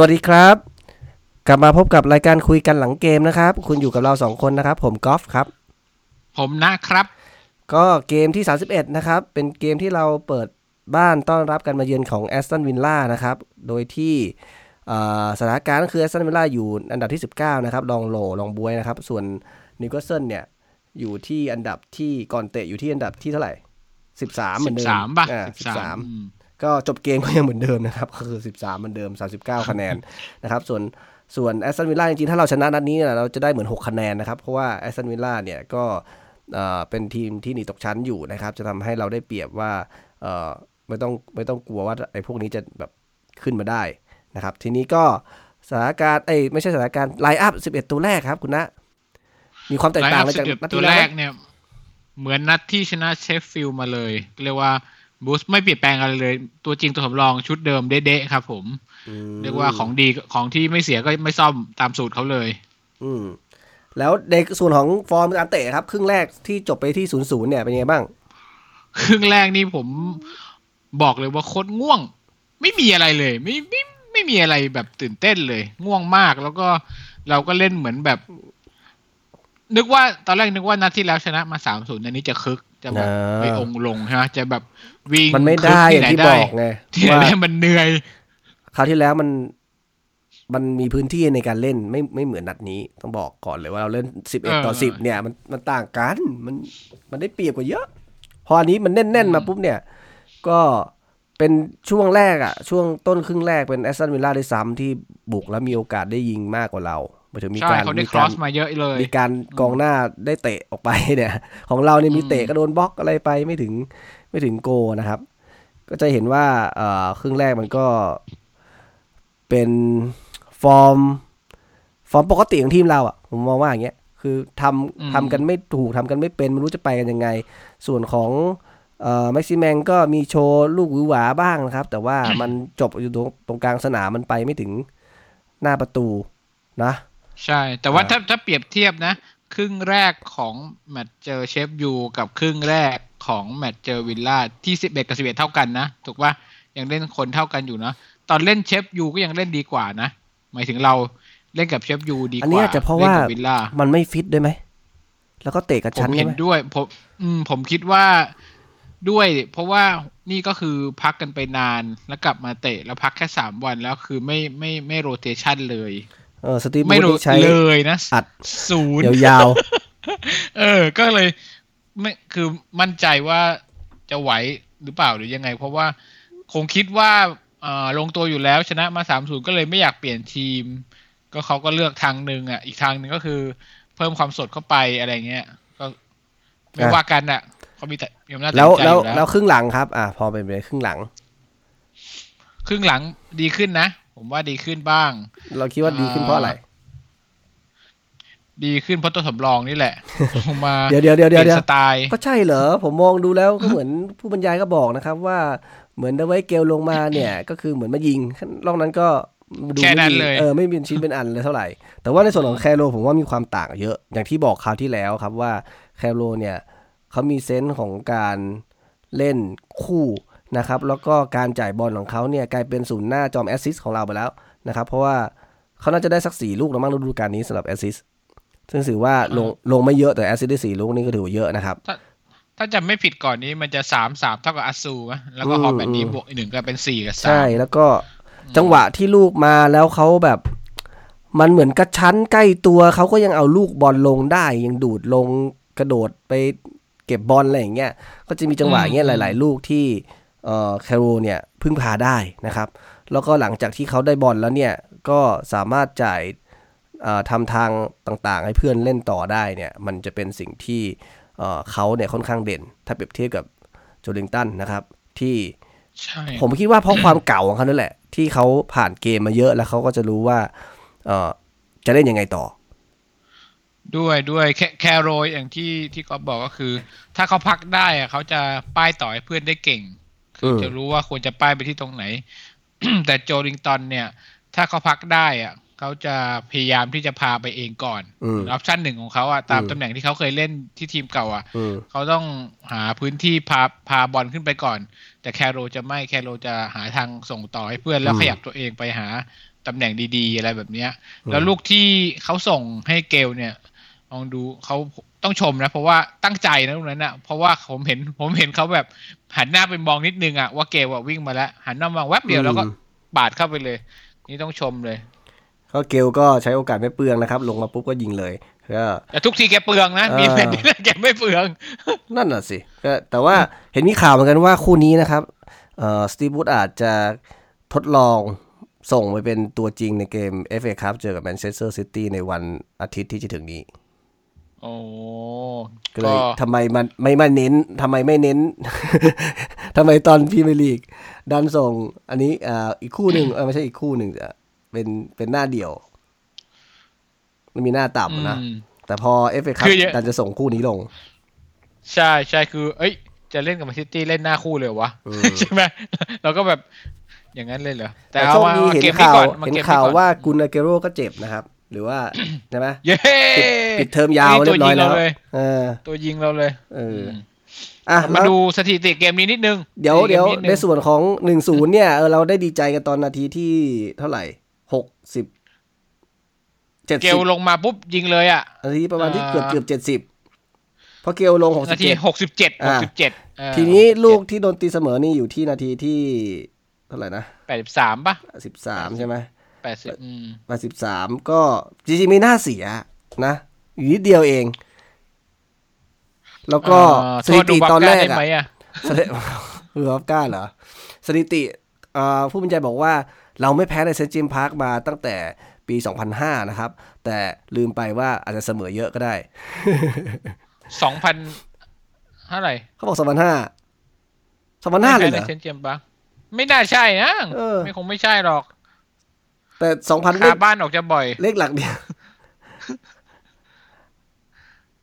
สวัสดีครับ กลับมาพบกับรายการคุยกันหลังเกมนะครับ คุณอยู่กับเราสองคนนะครับ ผมกอล์ฟครับ ผมนะครับ ก็เกมที่ 31 นะครับ เป็นเกมที่เราเปิดบ้านต้อนรับการมาเยือนของแอสตันวิลล่านะครับ โดยที่เอ่อ สถานการณ์ก็คือแอสตันวิลล่าอยู่อันดับที่ 19 นะครับรองโหล่รองบ๊วยนะครับ ส่วนนิวคาสเซิลเนี่ยอยู่ที่อันดับที่ก่อนเตะอยู่ที่อันดับที่เท่าไหร่ 13 เหมือนเดิม13ป่ะอ่า13อืม13 ก็จบเกมก็ยังเหมือนเดิมนะครับก็คือ 13 เหมือนเดิม 39 คะแนนนะครับ ส่วนส่วนแอสตันวิลล่าจริงๆ ถ้าเราชนะนัดนี้เนี่ยเราจะได้เหมือน 6 คะแนนนะครับ เพราะว่าแอสตันวิลล่าเนี่ยก็เอ่อเป็นทีมที่หนีตกชั้นอยู่นะครับ จะทำให้เราได้เปรียบว่าเอ่อไม่ต้องไม่ต้องกลัวว่าไอ้พวกนี้จะแบบขึ้นมาได้ นะครับ ทีนี้ก็สถานการณ์เอ้ยไม่ใช่สถานการณ์ lineup 11 ตัวแรกครับคุณนะ มีความแตกต่างอะไรจากนัดตัวที่แรแล้วกเนี่ย เหมือนนัดที่ชนะเชฟฟิลด์มาเลย เรียกว่าบูสไม่เปลี่ยนแปลงอะไรเลย ตัวจริงตัวสำรองชุดเดิมเด๊ะๆครับผมอืมเรียกว่าของดีของที่ไม่เสียก็ไม่ซ่อมตามสูตรเขาเลย อืมแล้วในส่วนของฟอร์มการเตะครับ ครึ่งแรกที่จบไปที่0-0เนี่ยเป็นยังไงบ้าง ครึ่งแรกนี่ผมบอกเลยว่าโคตรง่วง ไม่มีอะไรเลย ไม่ไม่ ไม่มีอะไรแบบตื่นเต้นเลย ง่วงมากแล้วก็เราก็เล่นเหมือนแบบ นึกว่าตอนแรกนึกว่านัดที่แล้วชนะมาสามศูนย์อันนี้จะคึกจะแบบอ่าไปองค์ลงใช่ไหมจะแบบวิ่งมันไม่ได้คึอกย่างที่ไหนบได้อกไงที่ไหนว่าได้มันเหนื่อยคราวที่แล้วมันมันมีพื้นที่ในการเล่นไม่ไม่เหมือนนัดนี้ต้องบอกก่อนเลยว่าเราเล่น11ต่อ10เนี่ย มันมันต่างกันมันมันได้เปรียบกว่าเยอะ พออันนี้มันแน่นๆมาปุ๊บเนี่ย ก็ เป็นช่วงแรกอะช่วงต้นครึ่งแรกเป็นแอสตันวิลล่าด้วยซ้ำที่บุกแล้วมีโอกาสได้ยิงมากกว่าเราหมายถึงมีใช่การเขาได้มีครกาอรสมาเยอะเลย มีการกองหน้าได้เตะออกไปเนี่ย ของเราเนี่ยมีเตะก็โดนบล็อกอะไรไปไม่ถึงไม่ถึงโกนะครับ ก็จะเห็นว่าเอ่อครึ่งแรกมันก็เป็นฟอร์ม ฟอร์มปกติของทีมเราอะ ผมมองว่าอย่างเงี้ยคือทอืมำทำกันไม่ถูกทำกันไม่เป็นไม่รู้จะไปกันยังไง ส่วนของ เอ่อแม็กซิแมงก็มีโชว์ลูกหวือหวาบ้างนะครับ แต่ว่ามันจบอยู่ตรงตรงกลางสนามมันไปไม่ถึงหน้าประตูนะ ใช่ แต่ว่าอ่าถ้าถ้าเปรียบเทียบนะ ครึ่งแรกของแมตช์เจอเชฟยูกับครึ่งแรกของแมตช์เจอวิลล่าที่สิบเอ็ดกับสิบเอ็ดเท่ากันนะ ถูกปะยังเล่นคนเท่ากันอยู่นะตอนเล่นเชฟยูก็ยังเล่นดีกว่านะ หมายถึงเราเล่นกับเชฟยูดีกว่า อันนี้อาจจะเพราะว่าล่นกับวิลล่ามันไม่ฟิตด้วยไหม แล้วก็เตะกับผมชั้นเห็ใช่นไหมด้วย ผม อืม ผมคิดว่า ด้วย เพราะว่านี่ก็คือพักกันไปนานแล้วกลับมาเตะแล้วพักแค่สามวันแล้วคือไม่ไม่ไม่โรเตชันเลยเออสตีฟไม่บูธโรนี่ใช้เลยนะอัดศูนย์ยาวเออ ก็เลยไม่คือมั่นใจว่าจะไหวหรือเปล่าหรือยังไง เพราะว่าคงคิดว่าเอ่อลงตัวอยู่แล้วชนะมาสามศูนย์ก็เลยไม่อยากเปลี่ยนทีม ก็เขาก็เลือกทางหนึ่งอะ อีกทางหนึ่งก็คือ เพิ่มความสดเข้าไปอะไรเงี้ย ก็ไม่ว่ากันอะ เขามีแต่มีอำนาจๆแล้วตัดสินใจแล้วอยู่แล้แล้ววครึ่งหลังครับ อ่าพอเป็นไปครึ่งหลัง ครึ่งหลังดีขึ้นนะ ผมว่าดีขึ้นบ้าง เราคิดว่าดีขึ้นเพราะอะไร ดีขึ้นเพราะตัวสำรองนี่แหละลงมาเดี๋ยวเดี๋ยวเดี๋ยวเปเดี๋ยวลี่ยเดี๋ยนวสไตล์ก็ใช่เหรอ ผมมองดูแล้วก็เหมือนผู้บรรยายก็บอกนะครับ ว่าเหมือนเดไว้เกลลงมาเนี่ย ก็คือเหมือนมายิงลองนั้นก็ดูแค่ไม่นั้นมีเลยเออไม่เป็นชิ้นเป็นอันเลยเท่าไหร่ แต่ว่าในส่วนของแคโรผมว่ามีความต่างเยอะ อย่างที่บอกคราวที่แล้วครับว่าแคโรเนี่ย เขามี sense ของการเล่นคู่นะครับแล้วก็การจ่ายบอลของเขาเนี่ยกลายเป็นศูนย์หน้าจอม assist ของเราไปแล้วนะครับเพราะว่าเขาน่าจะได้สักสี่ลูกแล้วมั้งฤดูกาลนี้สำหรับ assist ซึ่งถือว่าลงลงไม่เยอะแต่ assist ได้สี่ลูกนี่ก็ถือว่าเยอะนะครับถ้าจำไม่ผิดก่อนนี้มันจะสามสามเท่ากับอัสซูมะแล้วก็อืมฮอปแบบนี้อืมบวกอีกหนึ่งก็เป็นสี่กับสามใช่แล้วก็จังหวะที่ลูกมาแล้วเขาแบบมันเหมือนกระชั้นใกล้ตัวเขาก็ยังเอาลูกบอลลงได้ยังดูดลงกระโดดไป เก็บบอลอะไรอย่างเงี้ยก็จะมีจังหวะอย่างเงี้ยหลาย ๆ ลูกที่เอ่อแคโรเนี่ยพึ่งพาได้นะครับ แล้วก็หลังจากที่เขาได้บอลแล้วเนี่ยก็สามารถจ่ายเอ่อทำทางต่างๆ ให้เพื่อนเล่นต่อได้เนี่ยมันจะเป็นสิ่งที่เอ่อเขาเนี่ยค่อนข้างเด่น ถ้าเปรียบเทียบกับโจลิงตันนะครับ ที่ใช่ผมคิดว่าเพราะความเก่าของเขานั่นแหละ ที่เขาผ่านเกมมาเยอะแล้วเขาก็จะรู้ว่าเออจะเล่นยังไงต่อ ด้วยด้วยแคแคโรยอย่างที่ที่ก๊อฟบอกก็คือ ถ้าเขาพักได้อะเขาจะป้ายต่อให้เพื่อนได้เก่งคือมจะรู้ว่าควรจะป้ายไปที่ตรงไหน แต่โจลิงตันเนี่ย ถ้าเขาพักได้อะเขาจะพยายามที่จะพาไปเองก่อนอืมออปชั่นหนึ่งของเขาอะตามอืมตำแหน่งที่เขาเคยเล่นที่ทีมเก่าอะอืมเขาต้องหาพื้นที่พาพาบอลขึ้นไปก่อน แต่แคโรจะไม่แคโรจะหาทางส่งต่อให้เพื่อนแล้วอืมขยับตัวเองไปหาตำแหน่งดีๆ อะไรแบบเนี้ยอืมแล้วลูกที่เขาส่งให้เกลเนี่ย ลองดูเขาต้องชมนะ เพราะว่าตั้งใจนะลูกนั้นอะเพราะว่าผมเห็นผมเห็นเขาแบบหันหน้าไปมองนิดนึงอะว่าเกลอะวิ่งมาแล้วหันหน้ามองแวบเดียวแล้วก็อืมปาดเข้าไปเลย นี่ต้องชมเลยก็เกลก็ใช้โอกาสไม่เปลืองนะครับ ลงมาปุ๊บก็ยิงเลยก็แต่ทุกทีแกเปลืองนะเออมี match ที่แกไม่เปลือง นั่นน่ะสิก็แต่ว่าเห็นมีข่าวเหมือนกันว่าคู่นี้นะครับเอ่อสตีฟบรูซอาจจะทดลองส่งไปเป็นตัวจริงในเกม FA ครับเจอกับแมนเชสเตอร์ซิตี้ในวันอาทิตย์ที่จะถึงนี้ โอ้ก็เลยทำไมมันไม่มาเน้นทำไมไม่เน้นทำไมตอนพรีเมียร์ลีกดันส่ง อันนี้อ่าอีกคู่หนึ่งเออไม่ใช่อีกคู่หนึ่งจะเป็นเป็นหน้าเดี่ยว มันมีหน้าต่ำนะอืมแต่พอเอฟเอคัพคือเยอะดันจะส่งคู่นี้ลง ใช่ใช่คือ เอ้ย จะเล่นกับแมนซิตี้เล่นหน้าคู่เลยเหรอวะอืมใช่ไหมเราก็แบบอย่างนั้นเลยเหรอแต่แต่เอาโชคมาดีเห็นเกมนี้ข่าวก่อนมาเห็นเกมนี้ข่าวก่อนว่ากุนอาเกโรก็เจ็บนะครับ หรือว่าใช่ไหมเย้ปิดปิดเทอมยาวนี่เรียบร้อยตัแล้วงเราเลยเออ ตัวยิงเราเลย เออมอะมาแล้วดูสถิติเกมนี้นิดนึง เดี๋ยวกมเดี๋ยวนิดนึงในส่วนของหนึ่งศูนย์เนี่ยเออเราได้ดีใจกันตอนนาทีที่เท่าไหร่หกสิบเจ็ดเกสิบลลงมาปุ๊บยิงเลยอะนาทีประมาณที่อ่าเกือบเกือบเจ็ดสิบเพราะเกลลงหกสินาบทีเจ็ดหกสิบเจ็ดหอ่ากสิบเจ็ดทีนี้ลูกที่โดนตีเสมอนี่อยู่ที่นาทีที่เท่าไหร่นะแปดสิบสามป่ะสิบสามใช่ไหม แปดสิบอืมแปดสิบสามก็จริงๆไม่น่าเสียนะอยู่นิดเดียวเอง แล้วก็เอ่อสถิติโทษดูตอนแรกบัฟก้าได้อะไหมอะสถิติเอออัฟก้าเหรอ สถิติเอ่อผู้บรรยายบอกว่าเราไม่แพ้ในเซนต์จิมส์พาร์คมาตั้งแต่ปี 2005 นะครับ แต่ลืมไปว่าอาจจะเสมอเยอะก็ได้สองพันเท่าไหร่เขาบอก 2005 2005 เลยเหรในอเชนเจมส์ปะไม่น่าใช่นะเออไม่คงไม่ใช่หรอก แต่2,000เลคาขบ้านออกจะบ่อย เลขหลักเดียว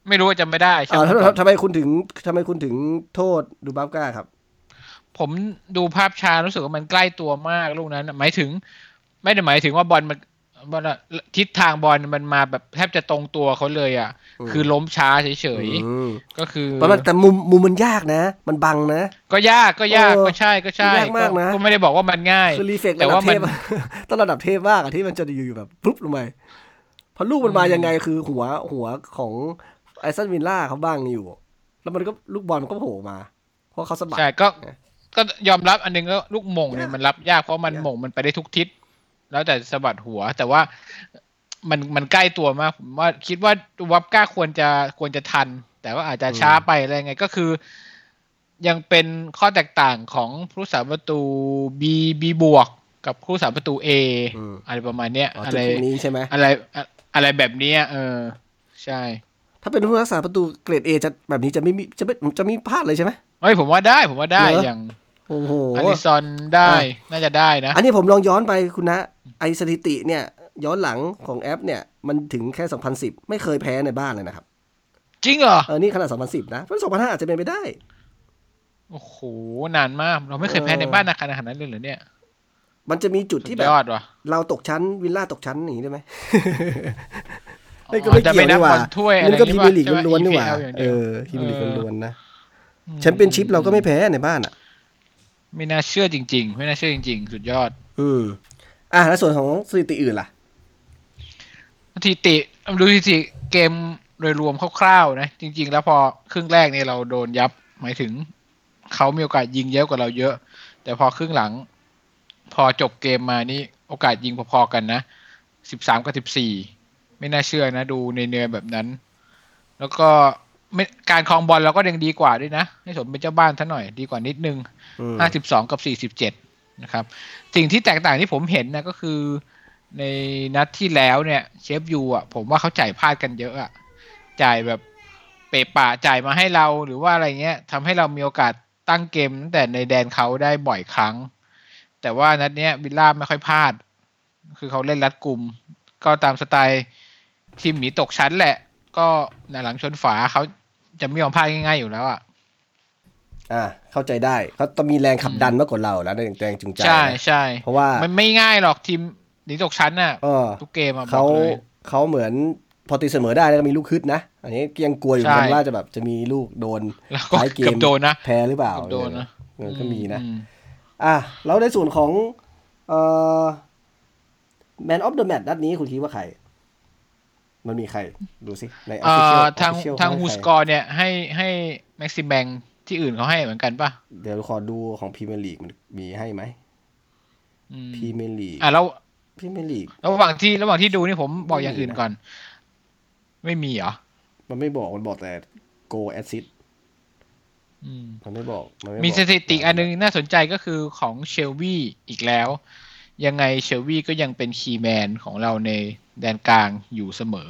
ไม่รู้ว่าจะไม่ได้ใช่อ่าไหมทำทำไมคุณถึงทำไมคุณถึงโทษดูบัฟก้าครับ ผมดูภาพช้ารู้สึกว่ามันใกล้ตัวมากลูกนั้นน่ะหมายถึง ไม่ได้หมายถึงว่าบอลมัน บอลอะทิศทางบอลมันมาแบบแทบจะตรงตัวเขาเลยอะอืมคือล้มช้าเฉยอืมๆก็คือแต่มันแต่มุมมุมมันยากนะ มันบังนะ ก็ยากก็ยากเออก็ใช่ก็ใช่ยากมากนะก็ไม่ได้บอกว่ามันง่ายคือรีเฟกแต่ระดับว่าเทมันพอะต้องระดับเทพมากอะที่มันจะอยู่ๆแบบปุ๊บลงไปเพราะลูกมันมายังไงคือหัวหัวของไอซันวินล่าเขาบังอยู่ แล้วมันก็ลูกบอลมันก็โผล่มา เพราะเขาสะบัดใช่ก็ไงก็ยอมรับอันหนึงก็ลูกหม่งเนี่ยยากมันรับยากเพราะมันยากหม่งมันไปได้ทุกทิศ แล้วแต่สะบัดหัว แต่ว่ามันมันใกล้ตัวมากผมว่าคิดว่าวับก้าควรจะควรจะทัน แต่ว่าอาจจะช้าไปอะไรไงก็คือ ยังเป็นข้อแตกต่างของผู้สาประตู B B บวกกับผู้สาประตู A อืมอะไรประมาณเนี้ยอ๋ออะจุดไรตรงนี้ใช่ไหมอะไรอะอะไรแบบเนี้ยเออ ใช่ ถ้าเป็นผู้รักษาประตูเกรดเอจะแบบนี้จะไม่มีจะไม่จะไม่พลาดเลยใช่ไหมเฮ้ยผมว่าได้ ผมว่าได้เหรอออย่าง โอ้โหอลิซอนได้ น่าจะได้นะ อันนี้ผมลองย้อนไปคุณนะ ไอสถิติเนี่ย ย้อนหลังของแอปเนี่ย มันถึงแค่ 2010 ไม่เคยแพ้ในบ้านเลยนะครับ จริงเหรอ เออ นี่ขนาด 2010 นะเพราะ2005 อาจจะเป็นไปได้ โอ้โห นานมาก เราไม่เคยแพ้เออในบ้านนาขนาดนั้นเลยเหรอเนี่ย มันจะมีจุดสุที่ดแบบยอดว่ะเราตกชั้นวิลล่าตกชั้นอย่างนี้ได้ไหมอ๋อไม่ก็ไม่จะเกี่ยวนันี่หว่าบอลถ้วยอะไรนี่ก็พรีเมียร์ลีกใช่ไหมล้วนๆนี่หว่า EPL อย่างเอเดียวอพรีเมียร์ลีกเออล้วนๆนะแชมเปี้ยนชิพเราก็ไม่แพ้ในบ้านอะ ไม่น่าเชื่อจริง ๆ ไม่น่าเชื่อจริง ๆ สุดยอด อืมอะแล้วส่วนของสถิติอื่นล่ะสถิติดูสถิติเกมโดยรวมคร่าวๆนะ จริง ๆ แล้วพอครึ่งแรกเนี่ยเราโดนยับหมายถึงเขามีโอกาสยิงเยอะกว่าเราเยอะ แต่พอครึ่งหลัง พอจบเกมมานี่โอกาสยิงพอๆกันนะสิบสามกับสิบสี่ไม่น่าเชื่อนะ ดูในเนื้อแบบนั้น แล้วก็ไม่ การครองบอลเราก็ยังดีกว่าด้วยนะให้สมเป็นเจ้าบ้านท่าหน่อยดีกว่านิดนึงอืมห้าสิบสองกับสี่สิบเจ็ดนะครับ สิ่งที่แตกต่างที่ผมเห็นนะก็คือ ในนัดที่แล้วเนี่ย เชฟยูอะ ผมว่าเขาจ่ายพลาดกันเยอะอะจ่ายแบบเปะปะจ่ายมาให้เราหรือว่าอะไรเงี้ยทำให้เรามีโอกาสตั้งเกมตั้งแต่ในแดนเขาได้บ่อยครั้ง แต่ว่านัดเนี้ยวิลล่าไม่ค่อยพลาด คือเขาเล่นรัดกลุ่ม ก็ตามสไตล์ทีมหมีตกชั้นแหละ ก็ในหลังชนฝาเขา จะไม่ยอมพลาดง่ายๆอยู่แล้วอะอะเข้าใจได้เขาต้องมีแรงขับดันมากกว่าเราแล้วในแรงจูงใจใช่นะใช่เพราะว่ามันไม่ง่ายหรอกทีมหนีตกชั้นน่ะเออทุกเกมอะบอเขากเลยเขาเหมือนพอตีเสมอได้แล้วก็มีลูกคึดนะ อันนี้ยังกลัวอยู่เหมือนกันใช่ว่าจะแบบจะมีลูกโดนแล้วก็ท้ายเกมเกือบโดนนะแพ้หรือเปล่าเกือบโดนนะเออก็มีนะอือะแล้วในส่วนของเอ่อ Man of the Match นัดนี้คุณคิดว่าใคร มันมีใคร ดูสิในเอ่ official อทาง official ทางเขฮูให้สใครกอร์เนี่ยให้ให้แม็กซิมแบงที่อื่นเขาให้เหมือนกันป่ะเดี๋ยวขอดูของพรีเมียร์ลีกมันมีให้ไหมอืมพรีเมียร์ลีกอะแล้วพรีเมียร์ลีกระหว่างที่ระหว่างที่ดูนี่ผมบอกอย่างไม่มีอื่นนะก่อน ไม่มีเหรอ มันไม่บอกมันบอกแต่ goal assist อืมมันไม่บอกนไบอก มีสถิติอันนึงน่าสนใจก็คือของเชลวีอีกแล้ว ยังไงเชลวีก็ยังเป็น key man ของเราใน แดนกลางอยู่เสมอ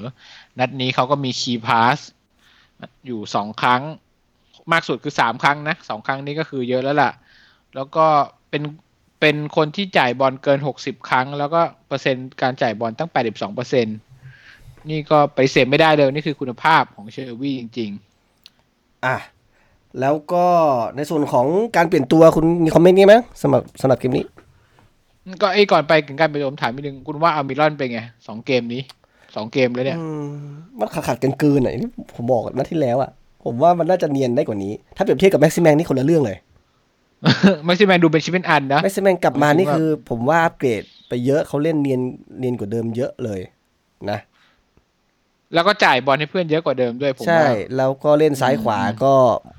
นัดนี้เขาก็มี key pass อยู่สองครั้ง มากสุดคือสามครั้งนะสองครั้งนี้ก็คือเยอะแล้วล่ะ แล้วก็เป็นเป็นคนที่จ่ายบอลเกินหกสิบครั้ง แล้วก็เปอร์เซ็นต์การจ่ายบอลตั้งแปดสิบสองเปอร์เซ็นนี่ก็ไปเสียไม่ได้เลยนี่คือคุณภาพของเชลวีจริง ๆ อะแล้วก็ในส่วนของการเปลี่ยนตัวคุณมีคอมเมนต์นี้ไหมสำหรับสำหรับเกมนี้ ก็ไอ้ก่อนไปถึงการไปผมถามนิดนึงคุณว่าอามิรอนเป็นไงสองเกมนี้สองเกมเลยเนี่ยอืมมันขาดขาดกันเกินอะนี่ผมบอกนัดที่แล้วอะผมว่ามันน่าจะเนียนได้กว่านี้ ถ้าเปรียบเทียบกับแม็กซิแมงนี่คนละเรื่องเลยไม่ใช่แมนดูเป็นชิปเป็นอันนะแม็กซิแมงกลับมานี่ผมคิดว่าคือ ผมว่าอัปเกรดไปเยอะเขาเล่นเนียนเนียนกว่าเดิมเยอะเลยนะ แล้วก็จ่ายบอลให้เพื่อนเยอะกว่าเดิมด้วยผมใช่ว่าแล้วก็เล่นซ้ายขวาก็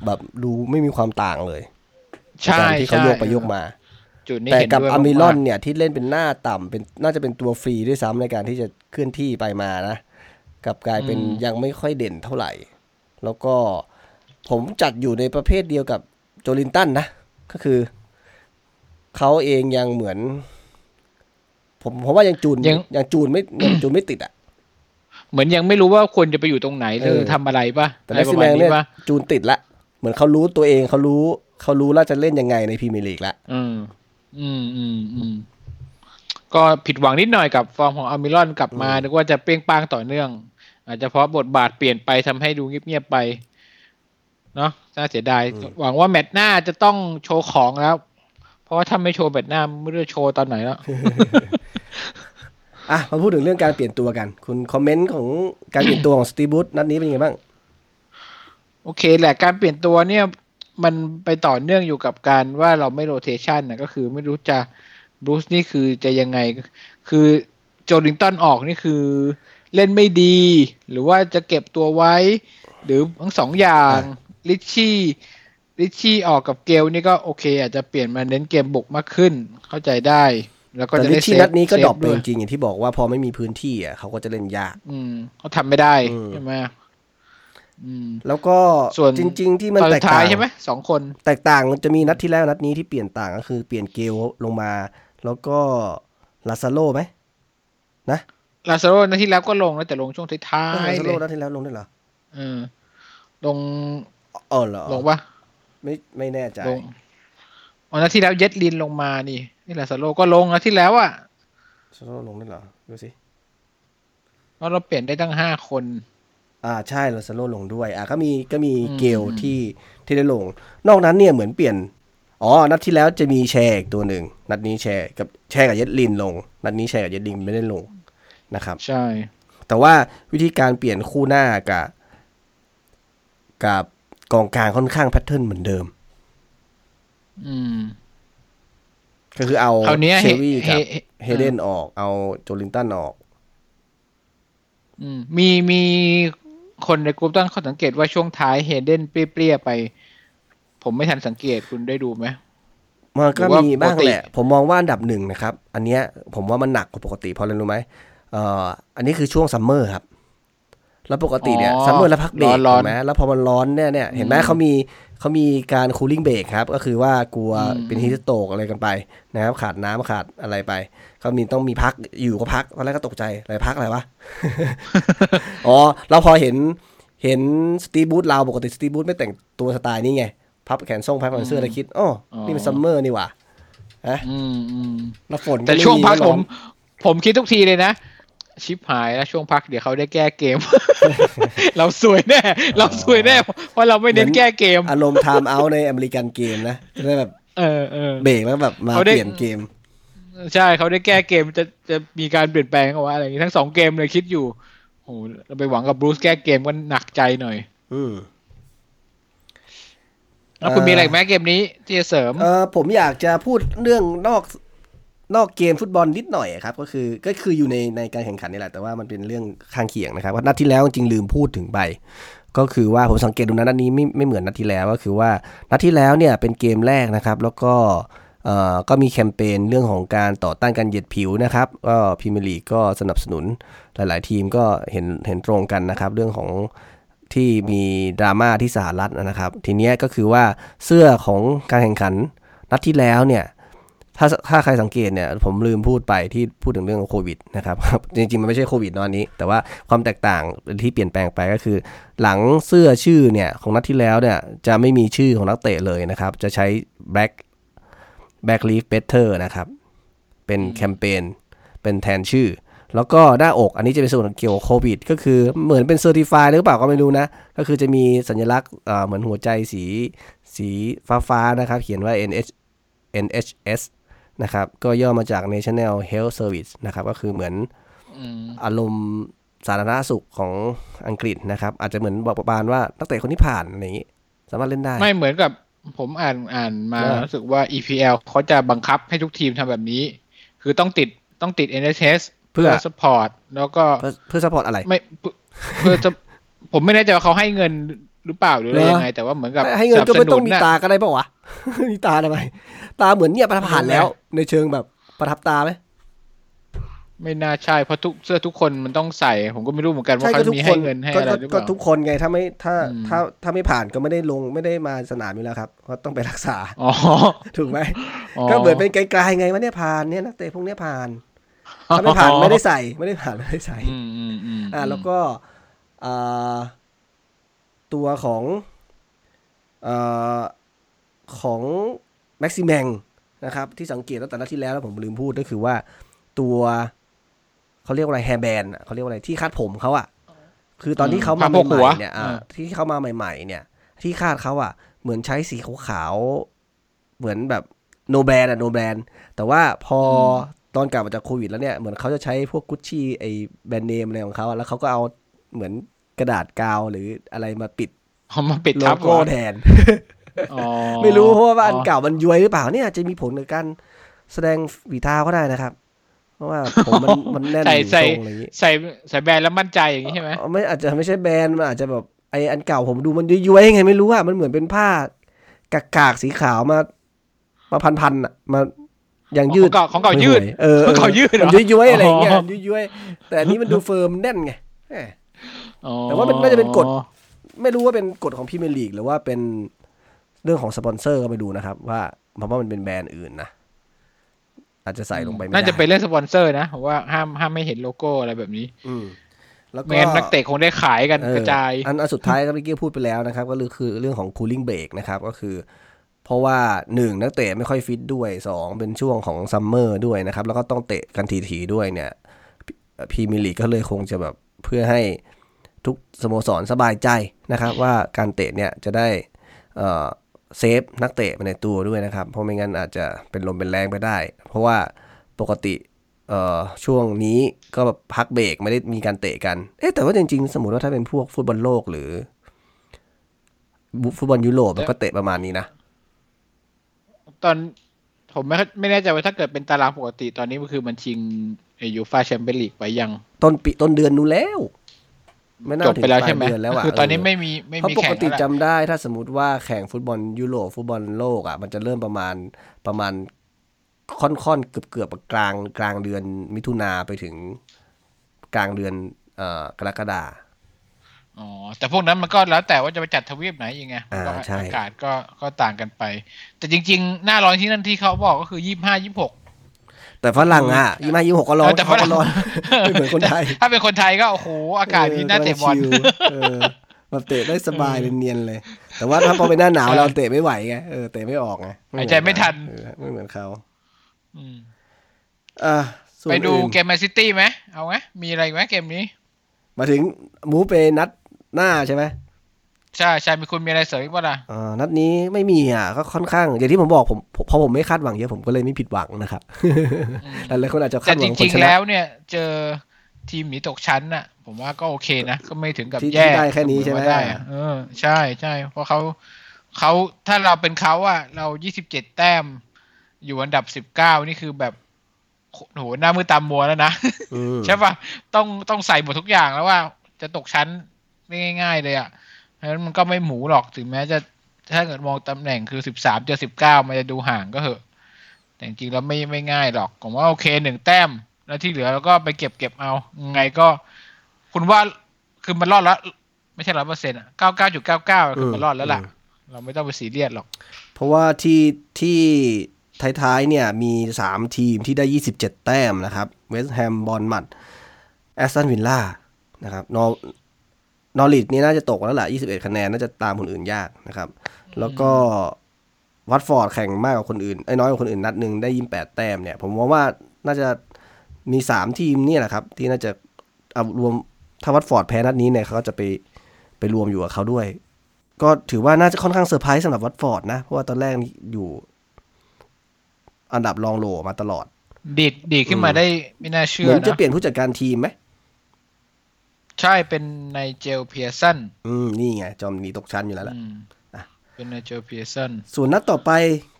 แบบดูไม่มีความต่างเลยใช่การที่เขาใช่โยกไปโยกมาจุดนี้ แต่เห็นกับด้วยอัลมิรอนมากเนี่ยที่เล่นเป็นหน้าต่ำเป็นน่าจะเป็นตัวฟรีด้วยซ้ำในการที่จะเคลื่อนที่ไปมานะกลับกลายเป็นยังไม่ค่อยเด่นเท่าไหร่ แล้วก็ผมจัดอยู่ในประเภทเดียวกับโจลินตันนะ ก็คือเขาเองยังเหมือน ผมผมว่ายังจูนยังยังจูนไม่ยังจูนไม่ติดอะๆเหมือนยังไม่รู้ว่าควรจะไปอยู่ตรงไหนหรือเออทำอะไรป่ะแต่อะไรแม็กปซิระแมมาณงเนี่ยนี้ป่ะจูนติดละ เหมือนเขารู้ตัวเองเขารู้เขารู้แล้วจะเล่นยังไงในพรีเมียร์ลีกละ อืมอืมอืมอืมก็ผิดหวังนิดหน่อยกับฟอร์มของอามิรอนกลับมานึกว่าจะเปรี้ยงป้างต่อเนื่อง อาจจะเพราะบทบาทเปลี่ยนไปทำให้ดูเงียบๆไป เนาะน่าเสียดาย หวังว่าแมตช์หน้าจะต้องโชว์ของแล้ว เพราะว่าถ้าไม่โชว์แมตช์หน้าไม่รู้จะโชว์ตอนไหนแล้วอะมาพูดถึงเรื่องการเปลี่ยนตัวกัน คุณคอมเมนต์ของการเปลี่ยนตัวของสตีบูธนัดนี้เป็นยังไงบ้าง โอเคแหละการเปลี่ยนตัวเนี่ย มันไปต่อเนื่องอยู่กับการว่าเราไม่โรเทชันนะก็คือไม่รู้จะบรูซนี่คือจะยังไง คือโจลิงตันออกนี่คือเล่นไม่ดี หรือว่าจะเก็บตัวไว้ หรือทั้งสองอย่างลิชชี่ลิชชี่ออกกับเกลนี่ก็โอเค อาจจะเปลี่ยนมาเน้นเกมบุกมากขึ้นเข้าใจได้ แล้วก็แต่จะลิได้ชชี่เซฟนัดนี้ก็เซฟดรอปไปด้วยจริงๆอย่างที่บอกว่าพอไม่มีพื้นที่อะเขาก็จะเล่นยาก อืมเขาทำไม่ได้อืมใช่ไหมอืม แล้วก็ส่วนจริง ๆ ที่มันตอนแตสุกดท้าต่ายงใช่ไหมสองคน แตกต่างมันจะมีนัดที่แล้วนัดนี้ที่เปลี่ยนต่างก็คือเปลี่ยนเกลลงมา แล้วก็ลาซาโลไหมนะลาซาโรนาที่แล้วก็ลงแล้วแต่ลงช่วงท้าลายซาๆเลโลยนัดที่แล้วลงได้วยเหรอเออลงอ๋อเหรอลงปะไม่ไม่แน่ใจลงอ๋อนาที่แล้วเย็ดลินลงมานี่นี่ลาซาโรก็ลงนะที่แล้วอะซาโลลงได้วยเหรอดูสิเพราะเราเปลี่ยนได้ตั้งห้าคน อ่าใช่ลาซาโลลงด้วยอ่าก็มีก็มีอืมเกลที่ที่ได้ลง นอกนั้นเนี่ยเหมือนเปลี่ยน อ๋อ นัดที่แล้วจะมีแชร์อีกตัวหนึ่ง นัดนี้แชร์กับแชร์กับเยดลินลง นัดนี้แชร์กับเยดลินไม่ได้ลงนะครับ ใช่ แต่ว่าวิธีการเปลี่ยนคู่หน้ากับ กับกองกลางค่อนข้าง pattern เหมือนเดิม อืมก็คือเอาคราวเนี้ยเชลวีกับเฮเฮเดนออก เอาโจลิงตันออกอืมมีมี คนในกลุ่มตั้งข้อสังเกตว่าช่วงท้ายเฮเดนเปรี้ยๆไป ผมไม่ทันสังเกตคุณได้ดูไหมมันก็หรือว่ามีบ้างปกติแหละ ผมมองว่าอันดับหนึ่งนะครับ อันเนี้ยผมว่ามันหนักกว่าปกติเพราะอะไรรู้ไหมเอ่ออันนี้คือช่วง summer ครับ แล้วปกติเนี่ย summer แล้วพักเบรกร้อนถูกไหมแล้วพอมันร้อนเนี่ยเนี่ยเห็นไหมอืมเขามีเขามีการ cooling break ครับ ก็คือว่ากลัวอืมเป็น heat stroke อะไรกันไปนะครับ ขาดน้ำขาดอะไรไปเขามีต้องมีพักอยู่ก็พักตอนแรกก็ตกใจอะไรพักอะไรวะอ๋อเราพอเห็นเห็นสตีบูธเราปกติสตีบูธไม่แต่งตัวสไตล์นี้ไง พับแขนส่งพับแขนเสื้อแล้วคิดอ๋อนี่มันซัมเมอร์นี่หว่าอืมอืมแล้วฝนแต่ไม่ช่วงพักร้ผอนมผมคิดทุกทีเลยนะ ชิปหายแล้วช่วงพักเดี๋ยวเขาได้แก้เกม เราสวยแน่ เราสวยแน่เพราะเราไม่เน้นแก้เกม อารมณ์ไทม์เอาในอเมริกันเกมนะจะได้แบบเออเออเบรกแล้วแบบมาเขาได้เปลี่ยนเกม ใช่เขาได้แก้เกมจะจะมีการเปลี่ยนแปลงเอาไว้อะไรอย่างนี้ทั้งสองเกมเลยคิดอยู่โอ้โหเราไปหวังกับบรูซแก้เกมก็หนักใจหน่อย อืมแล้วคุณเอ่อมีอะไรอีกไหมเกมนี้ที่จะเสริม เออผมอยากจะพูดเรื่องนอก นอกเกมฟุตบอลนิดหน่อยครับ ก็คือก็คืออยู่ในในการแข่งขันนี่แหละแต่ว่ามันเป็นเรื่องข้างเคียงนะครับว่านัดที่แล้วจริงลืมพูดถึงไป ก็คือว่าผมสังเกตดูนะนัดนี้ไม่ไม่เหมือนนัดที่แล้วก็คือว่านัดที่แล้วเนี่ยเป็นเกมแรกนะครับ แล้วก็เอ่อก็มีแคมเปญเรื่องของการต่อต้านการเหยียดผิวนะครับก็พรีเมียร์ลีกก็สนับสนุนหลาย ๆ ทีมก็เห็นเห็นตรงกันนะครับ เรื่องของที่มีดราม่าที่สหรัฐนะครับ ทีเนี้ยก็คือว่าเสื้อของการแข่งขันนัดที่แล้วเนี่ย ถ้าถ้าใครสังเกตเนี่ยผมลืมพูดไปที่พูดถึงเรื่องของโควิดนะครับจริงๆ มันไม่ใช่โควิดเนอะอันนี้ แต่ว่าความแตกต่างที่เปลี่ยนแปลงไปก็คือ หลังเสื้อชื่อเนี่ยของนัดที่แล้วเนี่ยจะไม่มีชื่อของนักเตะเลยนะครับ จะใช้ black black leaf better นะครับ เป็นแคมเปญเป็นแทนชื่อ แล้วก็หน้าอกอันนี้จะเป็นส่วนเกี่ยวกับโควิด ก็คือเหมือนเป็นเซอร์ติฟายหรือเปล่าก็ไม่รู้นะ ก็คือจะมีสัญลักษณ์เอ่อเหมือนหัวใจสีสีฟ้าๆนะครับ เขียนว่า NH NHS นะครับก็ย่อมาจาก National Health Service นะครับก็คือเหมือนอืมอารมณ์สาธารณสุขของอังกฤษนะครับ อาจจะเหมือนบอกประมาณว่านักเตะคนที่ผ่านอะไรอย่างนี้สามารถเล่นได้ ไม่เหมือนกับผมอ่านอ่านมาว่ารู้สึกว่า EPL เขาจะบังคับให้ทุกทีมทำแบบนี้ คือต้องติดต้องติด NHS เพื่อ support แล้วก็เพื่อเพื่อ support อะไรไม่เพื่อเพื่อจะผมไม่แน่ใจว่าเขาให้เงิน หรือเปล่าหรืออะไรเหรอยังไง แต่ว่าเหมือนกับให้เงินก็ไม่ต้องมีสนับสนุนน่ะตาก็ได้ปะวะมีตาทำไมตาเหมือนเนี่ยผ่านแล้ว ในเชิงแบบประทับตาไหมไม่น่าใช่เพราะทุกเสื้อทุกคนมันต้องใส่ ผมก็ไม่รู้เหมือนกันว่าใช่เขาก็ทุกมีคให้นเงินให้ก็อะไรก็หรือเปก็ล่าทุกคนไงถ้าไม่ถ้าอืมถ้าถ้าไม่ผ่านก็ไม่ได้ลงไม่ได้มาสนามอยู่แล้วครับเพราะต้องไปรักษาอ๋อถูกไหมก็เหมือนเป็นไกลๆไงว่าเนี่ยผ่านเนี่ยนักเตะพวกเนี้ยผ่านถ้าไม่ผ่านไม่ได้ใส่ไม่ได้ผ่านไม่ได้ใส่อืมอืมอืมอ่าแล้วก็อ่า ตัวของอ่าของแม็กซิแมงนะครับที่สังเกตตั้งแต่นัดที่แล้วแล้วผมลืมพูดก็คือว่าตัวเขาเรียกว่าอะไร hair band เขาเรียกว่าอะไรที่คาดผมเขาอะคือตอนที่เขามาใหม่ๆเนี่ยอ่าที่เขามาใหม่ ๆ เนี่ย ที่คาดเขาอะเหมือนใช้สีขาวๆเหมือนแบบ no brand อะ no brand แต่ว่าพออตอนกลับมาจากโควิดแล้วเนี่ยเหมือนเขาจะใช้พวกกุชชี่ไอ brand name อะไรของเขาอะแล้วเขาก็เอาเหมือน กระดาษกาวหรืออะไรมาปิดเอามาปิดโลทับโก้เหรอแทนอ๋อไม่รู้เพราะว่าอันเก่ามันย้วยหรือเปล่าเนี่ยอาจจะมีผลในการแสดงฝีเท้าก็ได้นะครับ เพราะว่าผมมันมันแน่นใส่อยู่ใส่ตรงอะไรอย่างนี้ใส่ใส่แบรนด์แล้วมั่นใจอย่างนี้ใช่ไหมเอาไม่อาจจะไม่ใช่แบรนด์มันอาจจะแบบไออันเก่าผมดูมันย้วยๆไงไม่รู้อะมันเหมือนเป็นผ้ากากๆสีขาวมามาพันๆอะมาอย่างยืดของเก่าของเก่ายืดเออของเก่ายืดเหรอมันย้วยๆอะไรอย่างเงี้ยอ๋อย้วยๆแต่อันนี้มันดู firm แน่นไง แหมอ๋อแต่ว่ามันน่าจะเป็นกฎ ไม่รู้ว่าเป็นกฎของพรีเมียร์ลีกหรือว่าเป็นเรื่องของสปอนเซอร์ก็ไปดูนะครับ ว่าเพราะว่ามันเป็นแบรนด์อื่นนะอาจจะใส่ลงไปไม่ได้น่าจะเป็นเรื่องสปอนเซอร์นะผมว่าห้ามห้ามไม่เห็นโลโก้อะไรแบบนี้ อืมแล้วก็ไม่งั้นนักเตะคงได้ขายกันเออกระจายอันอันสุดท้ายก็เมื่อกี้พูดไปแล้วนะครับ ก็คือเรื่องของ cooling break นะครับ ก็คือ เพราะว่าหนึ่งนักเตะไม่ค่อยฟิตด้วยสองเป็นช่วงของซัมเมอร์ด้วยนะครับ แล้วก็ต้องเตะกันถี่ๆด้วยเนี่ยพรีเมียร์ลีกก็เลยคงจะแบบเพื่อให้ ทุกสโมสรสบายใจนะครับ ว่าการเตะเนี่ยจะได้เอ่อเซฟนักเตะไปในตัวด้วยนะครับ เพราะไม่งั้นอาจจะเป็นลมเป็นแรงไปได้ เพราะว่าปกติเอ่อช่วงนี้ก็แบบพักเบรกไม่ได้มีการเตะกัน เอ๊ะแต่ว่าจริงๆ สมมติว่าถ้าเป็นพวกฟุตบอลโลกหรือ ฟุตบอลยุโรปมันก็เตะประมาณนี้นะ ตอนผมไม่ไม่แน่ใจว่าถ้าเกิดเป็นตารางปกติตอนนี้มันคือมันชิงยูฟาแชมเปี้ยนลีกไปยัง ต้นปีต้นเดือนนู้นแล้ว ไม่น่าจบถึงไปแล้วปลาใช่ยไหมเดือนแล้วอะคือตอนนี้เไม่มีไม่เพราะมีปแข่กงติแล้วจำได้ ถ้าสมมติว่าแข่งฟุตบอลยุโรปฟุตบอลโลกอะมันจะเริ่มประมาณประมาณค่อนๆเกือบเกือบๆกลางกลางเดือนมิถุนาไปถึงกลางเดือนเอ่อกรกฎาอ๋อแต่พวกนั้นมันก็แล้วแต่ว่าจะไปจัดทวีปไหนยังไงอ่าก็ใช่อากาศก็ก็ต่างกันไป แต่จริง ๆ หน้าร้อนที่นั่นที่เขาบอกก็คือยี่ห้ายี่หก แต่ฝรั่งอะยี่มายี่หกก็ร้อนแต่เขาฝรั่ก็งร้อนไม่เหมือนคนไทย ถ้าเป็นคนไทยก็โอ้โหอากาศที่น่าเตะบอลชิลเออแบบเตะได้สบายเนียนๆเลย แต่ว่าถ้าพอเป็นหน้าหนาวใช่เราเตะไม่ไหวไงเออเตะไม่ออกไงหายใจไม่ทันเออไม่เหมือนเขาอืมอะส่วนไปดูอื่นเกมแมนซิตี้ไหมเอาไหมมีอะไรอีกไหมเกมนี้ มาถึงหมูเปนัดหน้าใช่ไหม ใช่ใช่มีคุณมีอะไรเสริมอีกป่ะล่ะอ่านัดนี้ไม่มีอะก็ค่อนข้างอย่างที่ผมบอกผมพอผมไม่คาดหวังเยอะผมก็เลยไม่ผิดหวังนะครับหลายๆคนอาจจะแต่คาดหจวังครินงชๆนะแล้วเนี่ย เจอทีมหนีตกชั้นน่ะ ผมว่าก็โอเคนะ ก็ไม่ถึงกับที่แย่ที่ได้แค่นี้ใช่ไหมเสอว่าได้อะเออ ใช่ใช่เพราะเขาเขาถ้าเราเป็นเขาอะเรายี่สิบเจ็ดแต้ม อยู่อันดับสิบเก้านี่คือแบบโหหน้ามือตามมัวแล้วนะอืมใช่ปะต้องต้องใส่หมดทุกอย่างแล้วว่าจะตกชั้นไม่ง่าย ๆ เลยอะ่ะเพราะฉะ นั้นมันก็ไม่หมูหรอกถึงแม้จะถ้าเกิดมองตำแหน่งคือสิบสามเจอสิบเก้ามันจะดูห่างก็เหอะ แต่จริงๆแล้วไม่ไม่ง่ายหรอก ผมว่าโอเคหนึ่งแต้ม แล้วที่เหลือเราก็ไปเก็บเก็บเอายังไงก็ คุณว่าคือมันรอดแล้ว ไม่ใช่ร้อยเปอร์เซ็นต์อะเก้าเก้าจุดเก้าเก้าคือมันรอดแล้วล่ะ เราไม่ต้องไปซีเรียสหรอก เพราะว่าที่ที่ท้ายๆเนี่ยมี3ทีมที่ได้27แต้มนะครับเวสต์แฮมบอร์นมัธ แอสตันวิลล่านะครับนอร์ นอริชนี่น่าจะตกแล้วแหละ21 คะแนนน่าจะตามคนอื่นยากนะครับ แล้วก็วัตฟอร์ดแข่งมากกว่าคนอื่นไอ้ยน้อยกว่าคนอื่นนัดหนึ่งได้28แต้มเนี่ย ผมมองว่าน่าจะมี3ทีมเนี่ยแหละครับ ที่น่าจะเอารวมถ้าวัตฟอร์ดแพ้นัดนี้เนี่ยเขาก็จะไปไปรวมอยู่กับเขาด้วย ก็ถือว่าน่าจะค่อนข้างเซอร์ไพรส์สำหรับวัตฟอร์ดนะ เพราะว่าตอนแรกนี่อยู่อันดับรองโหล่มาตลอด ดีดดีดขึ้นมาได้ไม่น่าเชื่อเหมือนจะนะเปลี่ยนผู้จัดการทีมไหม ใช่เป็นไนเจลเพียร์สันอืม นี่ไง จอมหนีตกชั้นอยู่แล้วแหละอืมอะเป็นไนเจลเพียร์สันส่วนนัดต่อไป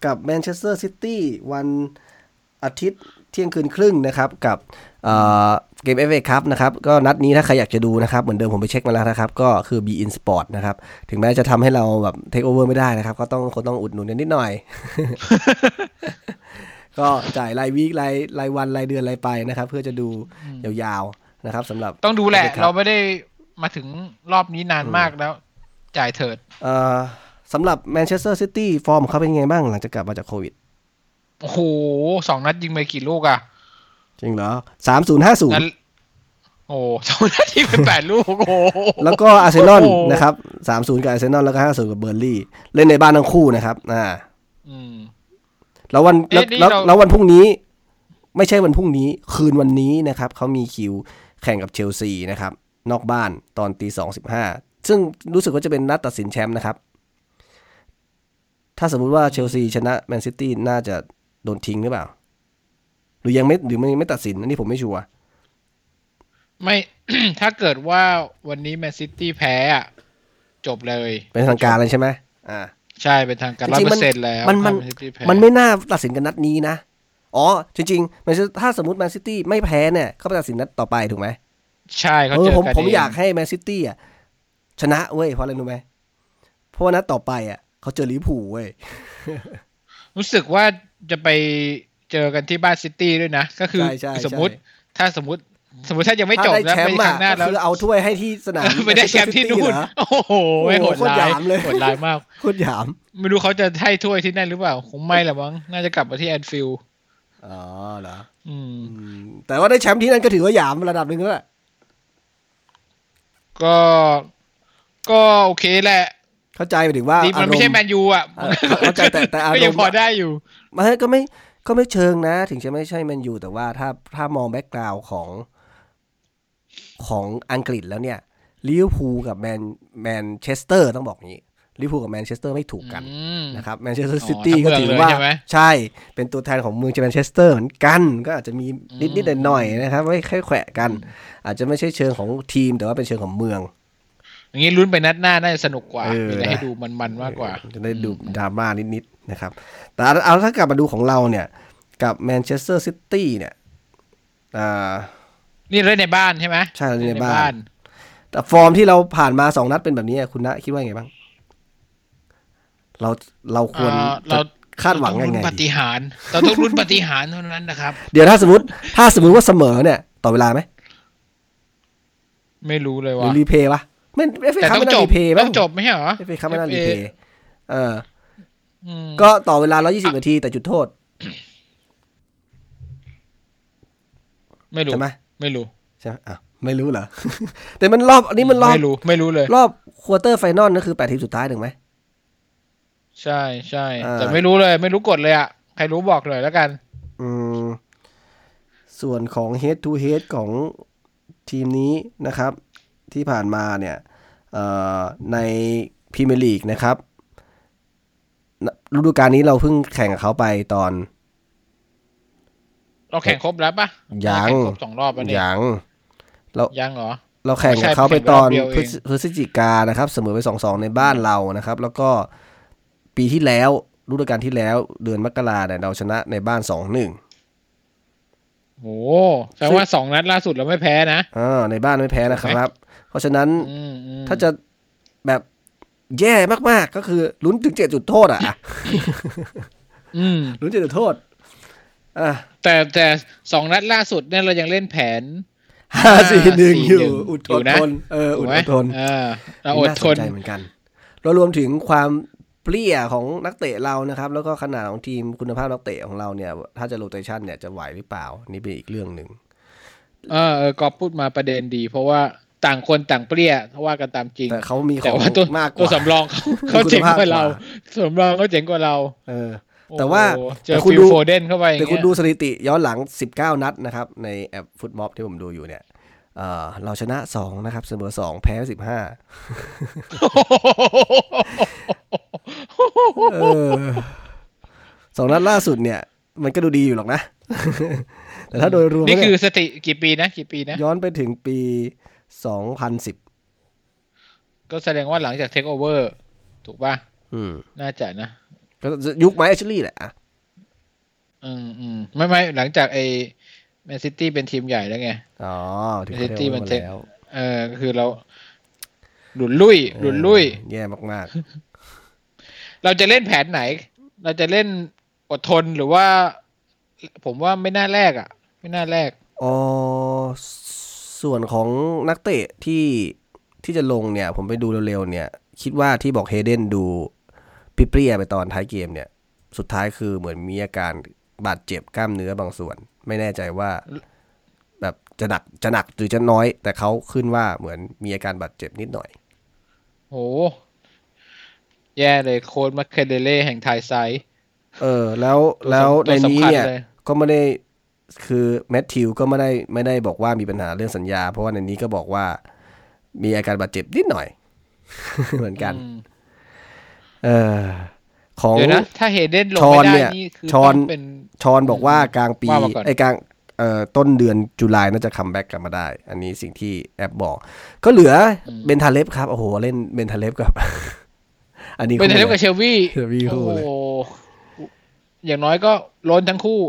กับแมนเชสเตอร์ซิตี้วันอาทิตย์เที่ยงคืนครึ่งนะครับ กับเอ่อเกมเอฟเอคัพนะครับ ก็นัดนี้ถ้าใครอยากจะดูนะครับ เหมือนเดิมผมไปเช็คมาแล้วนะครับ ก็คือ beIN Sports นะครับ ถึงแม้จะทำให้เราแบบเทคโอเวอร์ไม่ได้นะครับ ก็ต้องคนต้องอุดหนุนกันนิดหน่อย ก็จ่ายราย week รายรายวันรายเดือนรายไปนะครับ เพื่อจะดูยาวๆ นะครับสำหรับต้องดูแหละ FA Cup เราไม่ได้มาถึงรอบนี้นานมากแล้ว จ่ายเถิดเอ่อสำหรับแมนเชสเตอร์ซิตี้ฟอร์มของเขาเป็นยังไงบ้างหลังจากกลับมาจากโควิด โอ้โหสองนัดยิงไปกี่ลูกอะจริงเหรอสามศูนย์ห้าศูนนัย์ดโอ้สองนัดยิงไปแปดลูกโอ้โหแล้วก็อาร์เซนอลโอ้โหนะครับสามศูนย์กับอาร์เซนอลแล้วก็ห้าศูนย์กับเบอร์ลี่ เล่นในบ้านทั้งคู่นะครับ อ่าอืมแล้ววันแล้วเอ๊ะนี่แล้วเราแล้ววันพรุ่งนี้ ไม่ใช่วันพรุ่งนี้ คืนวันนี้นะครับเขามีคิว แข่งกับเชลซีนะครับ นอกบ้านตอนตีสองสิบห้าซึ่งรู้สึกว่าจะเป็นนัดตัดสินแชมป์นะครับ ถ้าสมมุติว่าเชลซีชนะแมนซิตี้น่าจะโดนทิ้งหรือเปล่า หรือยังไม่หรือไม่ไม่ตัดสินอันนี้ผมไม่ชัวร์ไม่ ถ้าเกิดว่าวันนี้แมนซิตี้แพ้อะจบเลย เป็นทางการเลยใช่ไหมอ่า ใช่เป็นทางการร้อยเปอนร์เซ็นต์จริงๆมันแล้วมันมันถ้า City แพ้มันไม่น่าตัดสินกันนัดนี้นะ อ๋อ จริงๆแมนซิตี้ถ้าสมมติแมนซิตี้ไม่แพ้เนี่ยเขาไปตัดสินนัดต่อไปถูกไหมใช่เขาเอเจออผมกันผมเงอยากให้แมนซิตี้อะชนะเว้ยเพราะอะไรรู้ไหมเพราะว่านัดต่อไปอะเขาเจอลิเวอร์พูลเว้ยรู้สึกว่าจะไปเจอกันที่บ้านซิตี้ด้วยนะ ก็คือใช่ใช่สมมติใช่ถ้าสมมติสมมติถ้ายังไม่ถ้าจบได้นะแชมไปป์ครั้งหน้าก็แล้วคือเอาถ้วยให้ที่สนามไม่ได้แชมป์ที่นู่นเหรอโอ้โหไม่โอ้โหโหดร้ายโคตรหยามเลยโหดร้ายมากโคตรหยาม ไม่รู้เขาจะให้ถ้วยที่นั่นหรือเปล่า คงไม่ละมั้งน่าจะกลับมาที่แอนฟิลด์ อ๋อเหรออืมอืม แต่ว่าได้แชมป์ที่นั่นก็ถือว่าหยามระดับหนึ่งแล้วแหละก็ก็โอเคแหละ เข้าใจไปถึงว่าดีมันไม่ใช่แมนยูอะเออเข้าใจแต่แต่ก็ยังอารมณ์พอได้อยู่มันก็ไม่ก็ไม่เชิงนะ ถึงจะไม่ใช่แมนยูแต่ว่าถ้าถ้ามอง background ของของอังกฤษแล้วเนี่ยลิเวอร์พูลกับแมนแมนเชสเตอร์ต้องบอกงี้ ลิเวอร์พูลกับแมนเชสเตอร์ไม่ถูกกันอืมนะครับแมนเชสเตอร์ซิตี้ทั้งเมืองเลยใช่ไหมใช่ เป็นตัวแทนของเมืองแมนเชสเตอร์เหมือนกัน ก็อาจจะมีนิดนิดๆหน่อยๆนะครับ ไม่ค่อยแขวะกัน อาจจะไม่ใช่เชิงของทีม แต่ว่าเป็นเชิงของเมือง อย่างนี้ลุ้นไปนัดหน้าน่าจะสนุกกว่าเออมีอะไรให้นะดูมันๆมากกว่า จะได้ดูดราม่านิดๆนะครับ แต่เอาเอาถ้ากลับมาดูของเราเนี่ย กับแมนเชสเตอร์ซิตี้เนี่ยอ่านี่เล่นในบ้านใช่ไหมใช่เล่นในบ้าน แต่ฟอร์มที่เราผ่านมาสองนัดเป็นแบบนี้คุณนะคิดว่าไงบ้าง เราเราควรเอ่อจะเราคาดหวังยังไงเราต้องลุ้นปดีฏิหารย์เราต้องลุ้นปฏิหารย์เท่านั้นนะครับ เดี๋ยวถ้าสมมติถ้าสมมติว่าเสมอเนี่ย ต่อเวลาไหมไม่รู้เลยหรือว่ารีเพย์วะไม่เอฟเอแต่คัพต้องไม่จน่าบรีเพย์ต้บ้าองงจบไม่ใช่เหรอเอฟเอคัพไม่น่ารีเพย์เอออืมก็ต่อเวลา 120 นาที แต่จุดโทษ ไม่รู้ใช่ไหมไม่รู้ใช่ไหมอะไม่รู้เหรอ แต่มันรอบอันนี้มันรอบ ไม่รู้ ไม่รู้เลย รอบquarter final นั่นคือแปดทีมสุดท้ายถูกไหม ใช่ใช่อ่าแต่ไม่รู้เลย ไม่รู้กฎเลยอะใครรู้บอกเลยแล้วกัน อืม ส่วนของ head to head ของทีมนี้นะครับ ที่ผ่านมาเนี่ยเอ่อในพพรีเมียร์ลีกนะครับฤดูกาลนี้เราเพิ่งแข่งกับเขาไปตอน เราแข่งครบแล้วปะยังเราแข่งครบสองรอบแล้วเนี่ยยังเรายังเหรอ เราแข่งกับเขาไปตอนไม่ใช่แข่งรอบเดียวเองพฤศพฤศจิกานะครับ เสมอไปสองสองในบ้านเรานะครับ แล้วก็ ปีที่แล้วฤดูกาลที่แล้วเดือนมกราเนี่ยเราชนะในบ้านสองหนึ่งโอ้แสดงว่าสองนัดล่าสุดเราไม่แพ้นะอ่าในบ้านไม่แพ้นะครับ เพราะฉะนั้นอืมอืมถ้าจะแบบแย่มากๆ ก็คือลุ้นถึงเจ็ดจุดโทษอะอืมลุ้นเจ็ดจุดโทษอะแต่แต่สองนัดล่าสุดเนี่ยเรายังเล่นแผนห้าสี่หนึ่งอยู่4-1อุดอยู่อดนะทนเออถูอุกดไหมอดทนเออเราอดน่าทสนนใจเหมือนกัน เรารวมถึงความ เปรี้ยของนักเตะเรานะครับ แล้วก็ขนาดของทีมคุณภาพนักเตะของเราเนี่ย ถ้าจะโรเตชันเนี่ยจะไหวหรือเปล่า นี่เป็นอีกเรื่องหนึ่งเออเออกอฟพูดมาประเด็นดี เพราะว่าต่างคนต่างเปรี้ยถ้าว่ากันตามจริง แต่เขามีขแต่องว่าตัวมากกตัวว่าสำรองเขาเขาเจ๋งกว่าเราคุณภาพกว่าสำรองเขาเจ๋งกว่าเรา เออ แต่ว่าโอ้โหเจอฟิล โฟเดนเข้าไปอย่างเงี้ยแต่คุณดูแต่คุณดูสถิติย้อนหลัง 19 นัดนะครับ ในแอปฟุตบอลที่ผมดูอยู่เนี่ย เออเราชนะ2นะครับเสมอ2แพ้15เออสองนัดล่าสุดเนี่ย มันก็ดูดีอยู่หรอกนะ แต่ถ้าโดยรวมนี่แล้วคือเนี่ยสถิติกี่ปีนะกี่ปีนะ ย้อนไปถึงปี2010ก็แสดงว่าหลังจากเทคโอเวอร์ถูกป่ะอืมน่าจะนะก็ยุคไมค์แอชลีย์แหละอะอืมอืมไม่ไม่หลังจากไอ้ แมนซิตี้เป็นทีมใหญ่แล้วไง อ๋อถึงซิตี้มัน take แล้วเออคือเรา หลุดลุ่ย หลุดลุ่ยเออแย่มากเราจะเล่นแผนไหน เราจะเล่นอดทนหรือว่า ผมว่าไม่น่าแลกอะ ไม่น่าแรกๆอ๋อส่วนของนักเตะที่ที่จะลงเนี่ย ผมไปดูเร็วๆเนี่ย คิดว่าที่บอกเฮเดนดูปิเปรี้ยไปตอนท้ายเกมเนี่ย สุดท้ายคือเหมือนมีอาการบาดเจ็บกล้ามเนื้อบางส่วน ไม่แน่ใจว่า แบบจะหนักจะหนักหรือจะน้อย แต่เขาขึ้นว่าเหมือนมีอาการบาดเจ็บนิดหน่อยโหแย่เลยโค้ดมาเคเดเล่แห่งไทยไซด์เออ แล้วแล้วในตัวสำคัญนี้เนี่ยเลยก็ไม่ได้คือแมทธิวก็ไม่ได้ไม่ได้บอกว่ามีปัญหาเรื่องสัญญา เพราะว่าในนี้ก็บอกว่ามีอาการบาดเจ็บนิดหน่อย เหมือนกันอืมเออ ของเดี๋ยวนะถ้าเฮเดนลงชอนไม่ได้เนี่ยนี่คือชอนต้องเป็นชอนบอกว่ากลางปีว่ามาก่อนไอ้กลางเอ่อต้นเดือน July น่าจะ comeback กลับมาได้ อันนี้สิ่งที่แอปบอก ก็เหลือเบนทาเล็บครับ โอ้โห เล่นเบนทาเล็บกับ อันนี้เป็นเทคู่เลฟลกับยเชลวี่เชลวี่คู่โอ้เลยโหอย่างน้อยก็ล้นทั้งคู่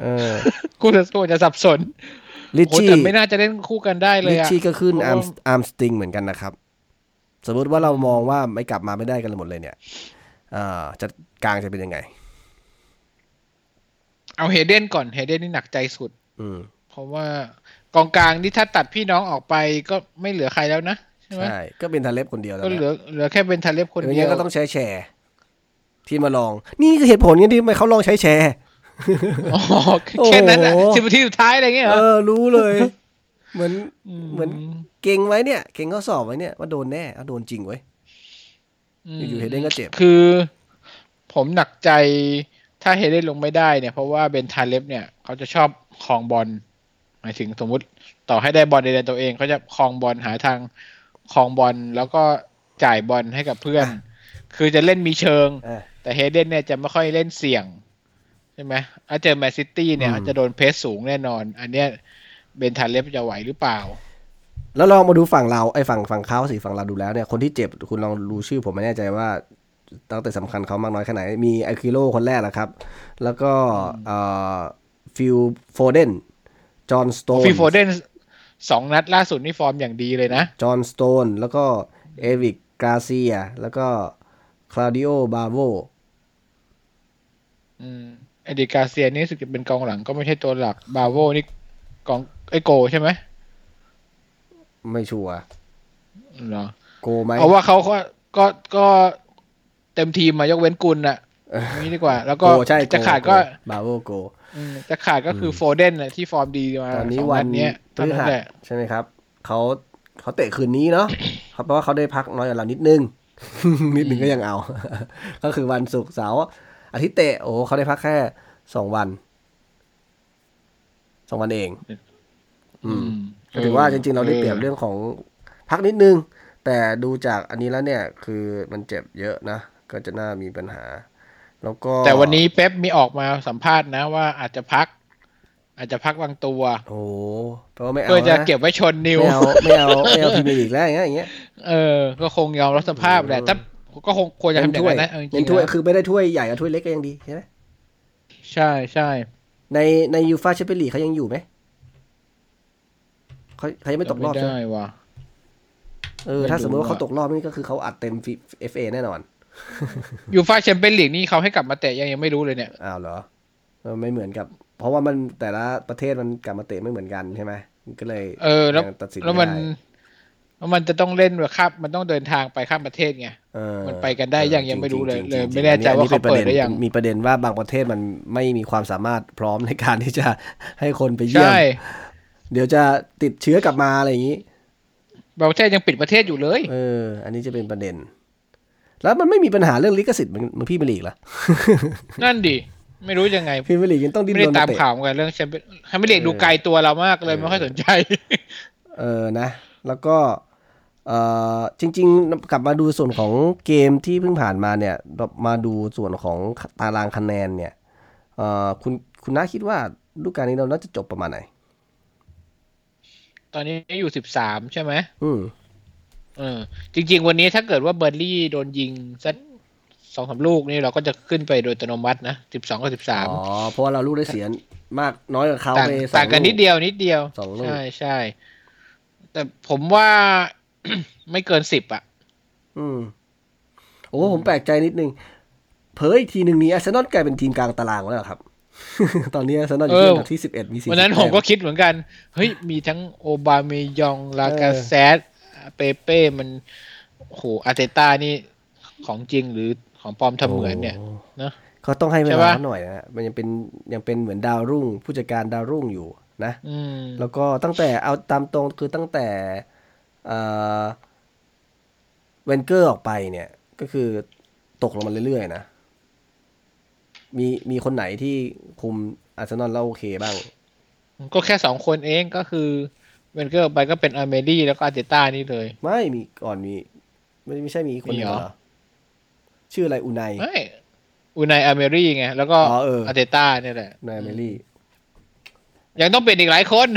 เออคู่จะคู่จะสับสนลิชโอ้ชี่แต่ไม่น่าจะเล่นคู่กันได้เลยลิชอะชี่ก็ขึ้นเพอาราะร์มว่าอาร์มสติงเหมือนกันนะครับ สมมติว่าเรามองว่าไม่กลับมาไม่ได้กันหมดเลยเนี่ยอ่า จะกลางจะเป็นยังไง เอาเฮเดนก่อนเฮเดนนี่หนักใจสุด อืม เพราะว่ากองกลางนี่ถ้าตัดพี่น้องออกไปก็ไม่เหลือใครแล้วนะใช่ไหมใช่ก็เป็นทาเลฟคนเดียวแล้วก็นะเหลือเหลือแค่เป็นทาเล็บคนอย่างเดีเงี้ยยวก็ต้องใช้แชร์ ที่มาลอง นี่คือเหตุผลไงที่ทำไมเขาลองใช้แชร์อ๋อแค่นั้นอะโอ้โหสิบนาทีสุดท้ายอะไรเงี้ยเหรเอออรู้เลย เหมือนมเหมือนเก่งไว้เนี่ย เก่งข้อสอบไว้เนี่ยว่าโดนแน่เอาโดนจริงไว้ยม อยู่ๆเฮเดนก็เจ็บ คือ ผมหนักใจถ้าเฮเดนลงไม่ได้เนี่ย เพราะว่าเบนทาเล็บเนี่ยเขาจะชอบครองบอลหมายถึงสมมุติต่อให้ได้บอลในแดนตัวเองเขาจะครองบอลหาทางครองบอลแล้วก็จ่ายบอลให้กับเพื่อน คือจะเล่นมีเชิงเออแต่เฮเดนเนี่ยจะไม่ค่อยเล่นเสี่ยงใช่ไหมถ้าเจอแมนซิตี้เนี่ยอืมจะโดน press สูงแน่นอน อันเนี้ยเบนทาเล็บจะไหวหรือเปล่า แล้วลองมาดูฝั่งเราไอ้ฝั่งฝั่งเขาสิฝั่งเราดูแล้วเนี่ยคนที่เจ็บคุณลองดูชื่อผมไม่แน่ใจว่าตั้งแต่สำคัญเขามากน้อยแค่ไหน มีอเกวโร่คนแรกนะครับ แล้วก็เอ่อฟิลโฟเดนจอห์นสโตนฟิลโฟเดนสองนัดล่าสุดนี่ฟอร์มอย่างดีเลยนะ จอห์นสโตนแล้วก็เอริกกาเซีย แล้วก็คลาดิโอบราโวอืมเอริกกาเซียนี่รู้สึกจะเป็นกองหลังก็ไม่ใช่ตัวหลัก บราโวนี่กองไอโกลใช่ไหม ไม่ชัวร์เหรอโกลไหมเพราะว่าเขาก็ก็ก็เต็มทีมมายกเว้นกุลน่ะนี่ดีกว่า แล้วก็โกใช่โจะขาดก็บาโวโกอืมจะขาดก็คือโฟเดนน่ะที่ฟอร์มดีมาตอนนี้สองวันดเนี้ยพเท่าฤนั้หันสแหละใช่ไหมครับเขาเขาเตะคืนนี้เนาะเขาเพราะว่าเขาได้พักน้อยกว่าเรานิดนึง นิดนึงก็ยังเอา ก็คือวันศุกร์เสาร์อาทิตย์เตะโอ้เขาได้พักแค่สองวันสองวันเอง อืมก็ ถือว่าจริง ๆ เราได้เปรียบเรื่องของพักนิดนึง แต่ดูจากอันนี้แล้วเนี่ย คือมันเจ็บเยอะนะ ก็จะน่ามีปัญหา แล้วก็ แต่วันนี้เป๊ปมีออกมาสัมภาษณ์นะว่าอาจจะพัก อาจจะพักบางตัว โอ้โหแปลว่าไม่เอาเพื่อจะนะเก็บไว้ชนนิวไม่เอาไม่เอาไม่เอาพรีเมียร์ลีกแล้วอย่างเงี้ยอย่างเงี้ยเออ ก็คงยอมรับสภาพแหละเออแต่ก็คงควรจะทำอย่างถ้วยนั้นนะเอาจริเน้นงๆถ้วยนะคือไม่ได้ถ้วยใหญ่กับถ้วยเล็กก็ยังดีใช่ไหมใช่ใช่ในในยูฟ่าแชมเปี้ยนลีกเขายังอยู่ไหม เขาเขายังไม่ตกรอบไม่ใช่ไหมได้ว่ะ เออไม่ถ้าสมมติว่ารู้อะเขาตกรอบนี่ก็คือเขาอัดเต็มเอฟเอแน่นอน ยูฟ่าแชมเปี้ยนลีกนี่เขาให้กลับมาเตะยังยังไม่รู้เลยเนี่ย อ้าวเหรอเออไม่เหมือนกับ เพราะว่ามันแต่ละประเทศมันกลับมาเตะไม่เหมือนกันใช่ไหมมันก็เลย เออ แล้วยังตัดสินแล้วไม่มันได้แล้วมันจะต้องเล่นแบบครับมันต้องเดินทางไปข้ามประเทศไงเออมันไปกันได้ยังยังไม่รู้เลยจงๆเลยจงๆไม่แน่ใจว่าอัเขาเปิดหรือยังมีประเด็นว่าบางประเทศมันไม่มีความสามารถพร้อมในการที่จะให้คนไปเยี่ยมใช่ เดี๋ยวจะติดเชื้อกลับมาอะไรอย่างนี้บางประเทศยังปิดประเทศอยู่เลย เออ อันนี้จะเป็นประเด็น แล้วมันไม่มีปัญหาเรื่องลิขสิทธิ์เหมันเหมันพี่เมยร์ลีกเหรอ นั่นดิไม่รู้ยังไงพี่เมยร์ลีกยังต้องดิ้นไม่รได้นตามเตะข่าวเหมือนกันเรื่องแชมเปี้ยนแชมเปี้ยนลีกดูไกลตัวเรามากเลยไม่ค่อยสนใจ เออนะ แล้วก็เออจริง ๆ กลับมาดูส่วนของเกมที่เพิ่งผ่านมาเนี่ยเรามาดูส่วนของตารางคะแนนเนี่ยเออคุณคุณน้าคิดว่าฤดูกาลนี้เราน่าจะจบประมาณไหน ตอนนี้อยู่สิบสามใช่ไหมอืมเออ จริง ๆ วันนี้ถ้าเกิดว่าเบอร์ลี่โดนยิงสักสองสามลูกนี่เราก็จะขึ้นไปโดยอัตโนมัตินะสิบสองกับสิบสามอ๋อ เพราะว่าเราลูกได้เสียมากน้อยกว่าเขาต่างไปสองต่างกันลูนิดเดียวนิดเดียวสองลูกใช่ใช่แต่ผมว่าไม่เกินสิบอะ อืม โอ้ผมแปลกใจนิดนึง เผยอีกทีหนึ่งนี้อาร์เซนอลกลายเป็นทีมกลางตารางแล้วเหรอครับ ตอนนี้อาร์เซนอลอยู่ที่อันดับที่สิบเอ็ดมีสี่วันนั้นผมก็คิดเหมือนกัน เฮ้ย มีทั้งโอบาเมยอง ลากาเซตเปเป้มันโอ้โหอาร์เตต้านี่ของจริงหรือของปลอมทำเหมือนเนี่ยโเนอะเขาต้องให้เวใช่ปะเขาหน่อยนะมันยังเป็นยังเป็นเหมือนดาวรุ่ง ผู้จัดการดาวรุ่งอยู่นะอืมแล้วก็ตั้งแต่เอาตามตรงคือตั้งแต่เอ่อเวนเกอร์ออกไปเนี่ย ก็คือตกลงมาเรื่อยๆนะ มีมีคนไหนที่คุมอาร์เซนอลแล้วโอเคบ้าง ก็แค่สองคนเองก็คือเวนเกอร์ไปก็เป็นอาร์เมรี่แล้วก็อาร์เตต้านี่เลย ไม่มีก่อนมี ไม่ไม่ใช่มีอีกคนหนึ่งมีเหรอเหรอ ชื่ออะไรอุไนไม่อูนายอาร์เมรี่ไง แล้วก็อ๋อเอออาร์เตต้าเนี่ยแหละนายเมลี่ยังต้องเป็นอีกหลายคน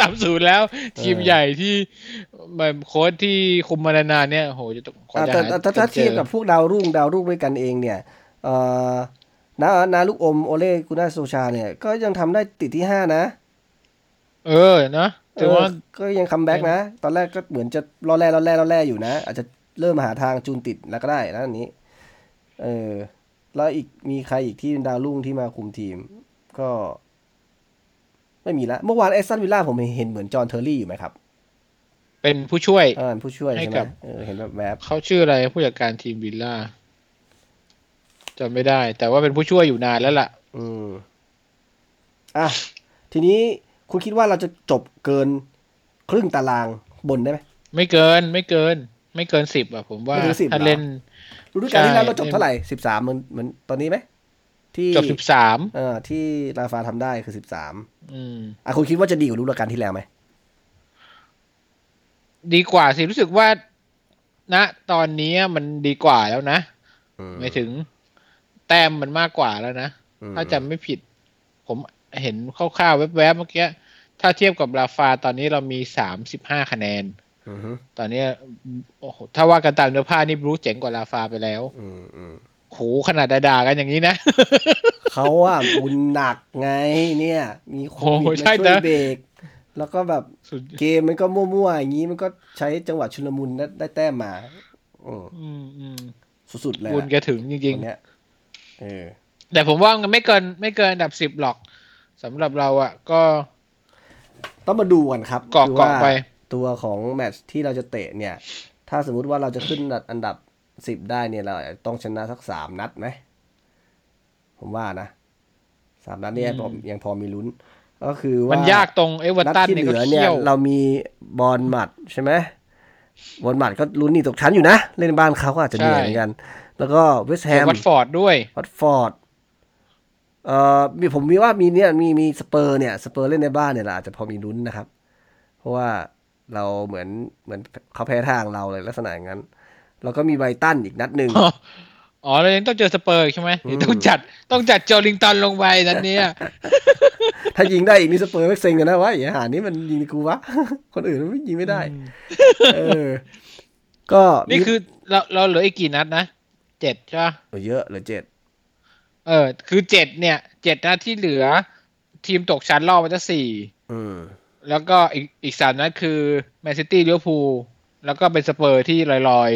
ตามสูตรแล้ว ทีมเออใหญ่ที่แบบโค้ชที่คุมมานานๆเนี่ยโหจะต้องกว่าอะจะแต่หาแต่ถ้าจนจอเทียบกับพวกดาวรุ่งดาวรุ่งด้วยกันเองเนี่ย เอ่อ นานาลูกอมโอเล่กุน่าโซชาเนี่ย ก็ยังทำได้ติดที่ห้านะ เออเนอะถือว่าเออก็ยัง comeback นะ ตอนแรกก็เหมือนจะร่อแร่ร่อแร่ร่อแร่อยู่นะ อาจจะเริ่มหาทางจูนติดแล้วก็ได้นะอันนี้ เออ แล้วอีกมีใครอีกที่เป็นดาวรุ่งที่มาคุมทีม ก็ ไม่มีละ เมื่อวานเอสตันวิลล่าผมเห็นเหมือนจอห์นเทอร์รี่อยู่ไหมครับ เป็นผู้ช่วยเออผู้ช่วยให้ใช่ไหมกับเออเห็นแบบแบบเขาชื่ออะไรผู้จัดการทีมวิลล่า จำไม่ได้ แต่ว่าเป็นผู้ช่วยอยู่นานแล้วล่ะๆอืมอะทีนี้คุณคิดว่าเราจะจบเกินครึ่งตารางบนได้ไหมไม่เกินไม่เกิน ไม่เกินสิบอะ ผมว่าไม่ถึง10ถ้าเหรอเล่นฤดูกาลที่แล้วใช่เราจบเท่าไหร่สิบสามเหมือนเหมือนตอนนี้ไหมที่จบสิบสามเออที่ราฟาทำได้คือสิบสามอืมอะคุณคิดว่าจะดีกว่าฤดูกาลที่แล้วไหมดีกว่าสิรู้สึกว่าณตอนนี้มันดีกว่าแล้วนะอืมหมายถึง แต้มมันมากกว่าแล้วนะอืมถ้าจำไม่ผิด ผมเห็นคร่าวๆแวบๆเมื่อกี้ ถ้าเทียบกับราฟาตอนนี้เรามีสามสิบห้าคะแนนอืมฮึตอนเนี้ยโอ้โหถ้าว่ากันตามเนื้อผ้านี่บรูเจ๋งกว่าราฟาไปแล้วอืมอืมโหขนาดด่าๆกันอย่างนี้นะ เขาอะบุญหนักไงเนี่ย มีโควิดโอ้โหมาใช่ช่วยนะเบรกแล้วก็แบบสุดเกมมันก็มั่วๆอย่างนี้มันก็ใช้จังหวะชุลมุนได้ได้แต้มมาอืมอืมอืมสุดๆเลยบุญแกถึงจริงคนเนี้ยเออๆ แต่ผมว่ามันไม่เกินไม่เกินอันดับสิบหรอกสำหรับเราอะ ก็ ต้องมาดูกันครับเกาะคือเกาะว่าไป ตัวของแมตช์ที่เราจะเตะเนี่ย ถ้าสมมุติว่าเราจะขึ้นอันดับสิบได้เนี่ยเราอาจจะต้องชนะสักสามนัดไหม ผมว่านะสามนัดเนี่ยอืมผมยังพอมีลุ้น ก็คือว่ามันนยากตรงเอเวอร์นัดตันที่เนี่ยเหก็ลือเนี่เขี้ยยวเรามีบอร์นมัธใช่ไหมบอร์นมัธก็ลุ้นหนีตกชั้นอยู่นะ เล่นในบ้านเขาก็อาจจะเหนื่อยเหมือนกัน แล้วก็เวสต์แฮมวัตฟอร์ดด้วยวัตฟอร์ดเอ่อมีผมมีว่ามีเนี่ยมีมีสเปอร์เนี่ยสเปอร์เล่นในบ้านเนี่ยแหละอาจจะพอมีลุ้นนะครับ เพราะว่าเราเหมือนเหมือนเขาแพ้ทางเราเลยลักษณะอย่างนั้น แล้วก็มีไบรตันอีกนัดหนึ่งอ๋ออ๋อเรายังต้องเจอสเปอร์อีกใช่ไหมเดี๋ยวต้องจัดต้องจัดโจลิงตันลงไปนันเนี้ยถ้ายิงได้อีกนี่สเปอร์ไม่เซ็งกันนะว่าอย่าหานี่มันยิงกูวะ คนอื่นมันไม่ยิงไม่ได้ เออ ก็นี่คือเราเราเหลืออีกกี่นัดนะ เจ็ดใช่ปะเยอะเหลือเจ็ดเออ คือเจ็ดเนี่ยเจ็ดนัดที่เหลือ ทีมตกชั้นรอบมันจะสี่อืมแล้วก็อีกอีกสามนัดคือแมนซิตี้ลิเวอร์พูลแล้วก็เป็นสเปอร์ที่ลอย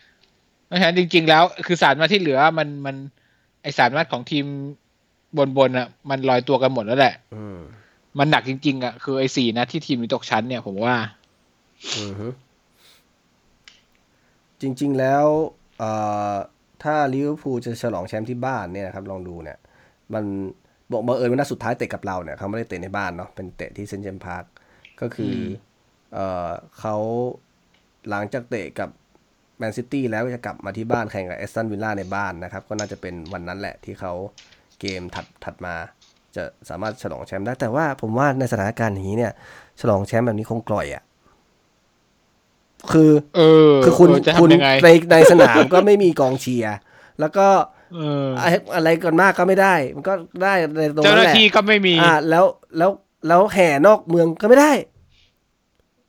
ๆเพราะฉะนั้นจริง ๆ แล้ว คือสามนัดที่เหลือมันมันไอสามนัดของทีมบนๆอะ มันลอยตัวกันหมดแล้วแหละอืมมันหนักจริง ๆ อะ คือไอ้สี่นัดที่ทีมนี้ตกชั้นเนี่ยผมว่าอือฮึจริง ๆ แล้ว เอ่อ ถ้าลิเวอร์พูลจะฉลองแชมป์ที่บ้านเนี่ยนะครับลองดูเนี่ยมันบอกบังเอิญว่านัดสุดท้ายเตะกับเราเนี่ยเขาไม่ได้เตะในบ้านเนาะเป็นเตะที่เซนต์เจมส์พาร์คก็คืออมเอ่อเขาหลังจากเตะกับแมนซิตี้แล้วก็จะกลับมาที่บ้านแข่งกับเอสตันวิลล่าในบ้านนะครับ ก็น่าจะเป็นวันนั้นแหละที่เขาเกมถัดถัดมา จะสามารถฉลองแชมป์ได้แต่ว่าผมว่าในสถานการณ์อย่างนี้เนี่ย ฉลองแชมป์แบบนี้คงกล่อยอะ่ะ คือเออคือคุณเจะคุณทำยังไงในในสนามก็ไม่มีกองเชียร์แล้วก็เออไอ้อะไรก่อนมากก็ไม่ได้ มันก็ได้ในตรงเจ้านั้หนน้าแหละที่ก็ไม่มีอ่าแล้วแล้วแล้วแห่นอกเมืองก็ไม่ได้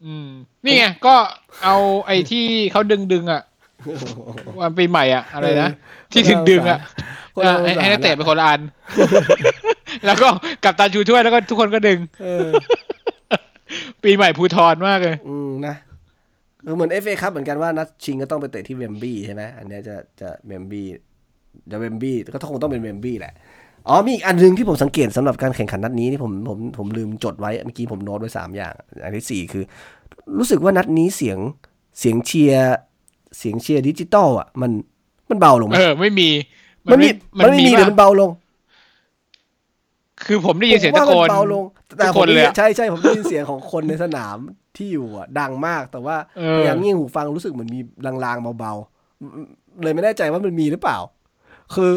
อืม นี่ไงก็เอาไอ้ที่เขาดึงดึงๆอะวันปีใหม่อะ อะไรนะ ที่ดึงดึงๆอะคนละอะให้สงสารให้นักเตะเป็นคนละอัน แล้วก็กัปตันชูถ้วยแล้วก็ทุกคนก็ดึงเออปีใหม่ภูธรมากเลย อืมนะ คือเหมือนเอฟเอคัพเหมือนกันว่านัดชิงก็ต้องไปเตะที่เวมบลีย์ใช่ไหมอันเนี้ยจะจะเวมบลีย์จะเวมบลีย์ก็คงต้องเป็นเวมบลีย์แหละอ๋อมีอีกอันหนึ่งที่ผมสังเกตสำหรับการแข่งขันนัดนี้ที่ผมผมผมลืมจดไว้เมื่อกี้ผมโน้ตไว้สามอย่าง อันที่สี่คือ รู้สึกว่านัดนี้เสียงเสียงเชียร์เสียงเชียร์ดิจิตอลอะ มันมันเบาลงไหมเออไม่มี มันมีมันไม่มีหรือว่ามันเบาลง คือผมได้ยินเสียงตะโกนผมว่ามันนเบาลงแต่ทุกคนเลยผมได้เลยยินอะใช่ใช่ผมได้ยินเสียงของคนในสนามที่อยู่อะดังมากแต่ว่าเออพยายามเงี่ยหูฟังรู้สึกเหมือนมีลางๆเบาๆเลยไม่แน่ใจว่ามันมีหรือเปล่า คือ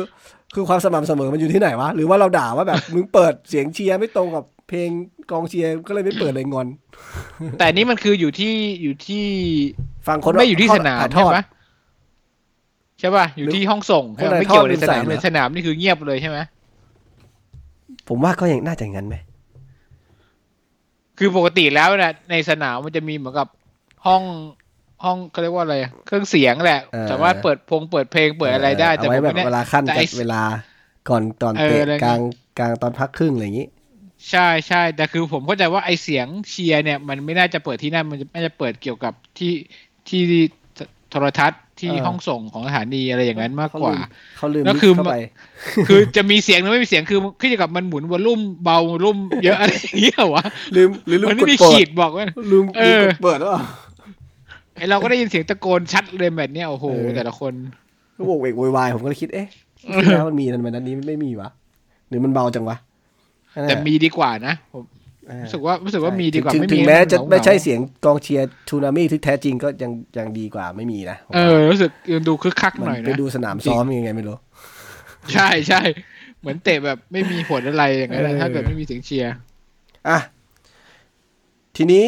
คือความสม่ำเสมอมันอยู่ที่ไหนวะหรือว่าเราด่าว่าแบบมึงเปิดเสียงเชียร์ไม่ตรงกับเพลงกองเชียร์ก็เลยไม่เปิดเลยงอน แต่นี่มันคืออยู่ที่อยู่ที่ฟังคนไม่อยู่ที่สนามถ่ยทใช่อดไหมใช่ป่ะอยู่ที่ห้องส่งคนไหนไม่เกี่ยวในทอดสนามเป็นใส่เลยเหรอสนามนี่คือเงียบเลยใช่ไหม ผมว่าก็ยังน่าจะอย่างนั้นไหม คือปกติแล้วนะในสนามมันจะมีเหมือนกับห้องห้องเขาเรียกว่าอะไรอะเครื่องเสียงแหละสามารถเปิดพงเปิดเพลงเปิดอะไรได้ แต่เอาไว้ผมแบบไม่แน่ เวลาขั้นแต่จัไอ้ดเวลาก่อนตอนเออเตะอะไร กลางกลางตอนพักครึ่งอะไรอย่างนี้ ใช่ใช่แต่คือผมเข้าใจว่าไอเสียงเชียร์เนี่ย มันไม่น่าจะเปิดที่นั่นมันจะน่าจะเปิดเกี่ยวกับที่ที่ โทรทัศน์ที่เออห้องส่งของสถานีอะไรอย่างนั้นมากกว่าเขาลืมแล้วคือ mix เข้าไปคือจะมีเสียงหรือไม่มีเสียงคือขึ้นอยู่กับมันหมุน volume เบา volume เยอะอะไรอย่างเงี้ยวะลืมหรือลืมมันกไม่ดมีเปิขีดดบอกว่าลืมเอลืมอกดเปิดหรือเปล่าไอเราก็ได้ยินเสียงตะโกนชัดเลยแบบเนี้ยโอ้โหเออแต่ละคนก็บอกเวกโวยวายผมก็เลยคิดเอ๊ะแล้วมันมีนันมันนั้นนี้ไม่มีวะหรือมันเบาจังวะแต่มีดีกว่านะผมเออ รู้สึกว่ารู้สึกว่ามีดีกว่าถึงไม่ถึมีงแม้จะเหงาๆไม่ใช่เสียงกองเชียร์ทูนามี่ที่แท้จริงก็ยังยังดีกว่าไม่มีนะผมเอว่าอรู้สึกยังดูคึกคักมัหน่อยนไปนะดูสนามซ้อมยังไงไม่รู้ ใช่ใช่เหมือนเตะแบบไม่มีผลอะไรอย่างนั้นนะเออถ้าเกิดไม่มีเสียงเชียร์อะทีนี้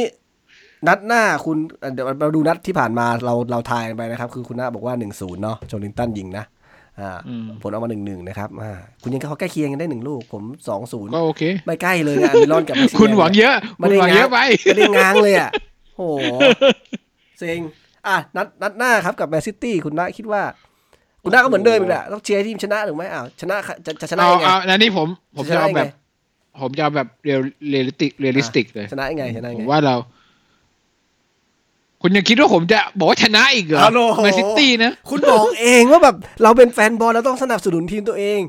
นัดหน้าคุณเอ่อเดี๋ยวเราดูนัดที่ผ่านมาเราเราทายกันไปนะครับ คือคุณน้าบอกว่าหนึ่งศูนย์เนาะโจลินตันยิงนะอ่าอืม ผลออกมาหนึ่งหนึ่งนะครับอ่าคุณยังเขาใกล้เคียงกันได้หนึ่งลูก ผมสองศูนย์ก็โอเค ไม่ใกล้เลยนะอัลมิรอนกับแม็กซี่คุณหวังเยอะคุณหวังเยอะไปไม่ได้ง้าเยงไม่ได้ง้างเลยอะโอ้โหเซ็งอะนัดนัดหน้าครับกับแมนซิตี้คุณน้าคิดว่า คุณน้าก็เหมือนเดิมอีกแหละต้องเชียร์ทีมชนะถูกไหมอ้าวชนะจะจะชนะเอายังไงเอาอันนี้ผมผมจะนะเอาแบบชนะยังแบไงบผมจะเอาแบบ real realistic realistic เลยชนะยังไงชนะยังไงผมว่าเรา คุณยังคิดว่าผมจะบอกว่าชนะอีกเหรออ้าวโอ้โหแมนซิตี้นะ คุณบอกเองว่าแบบเราเป็นแฟนบอลเราต้องสนับสนุนทีมตัวเอง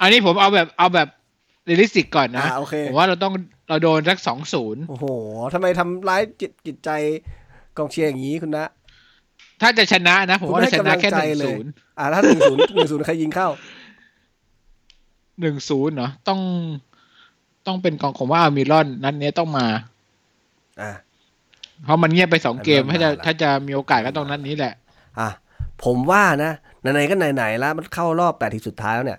อันนี้ผมเอาแบบเอาแบบ realistic ก่อนนะอ่าโอเคผมว่าเราต้องเราโดนสักสองศูนย์โอ้โหทำไมทำร้ายจิตจิตใจกองเชียร์อย่างนี้คุณนะถ้าจะชนะนะผมว่าคุณไม่จะชนะแค่ให้หกำลังใจเลยนึ่งศูนย์อ่าถ้าหนึ่งศูนย์หนึ่งศูนย์ใครยิงเข้าหนึ่งศูนย์เนาะต้องต้องเป็นกองผมว่าอัลมิรอน นัดนี้ต้องมา อ่า เพราะมันเงียบไปสองเกมอัลมิรอนถ้าจะมาละถ้าจะมีโอกาสก็ต้องนัดนี้แหละ อะผมว่านะไหนๆก็ไหนๆแล้วมันเข้ารอบแปดทีสุดท้ายแล้วเนี่ย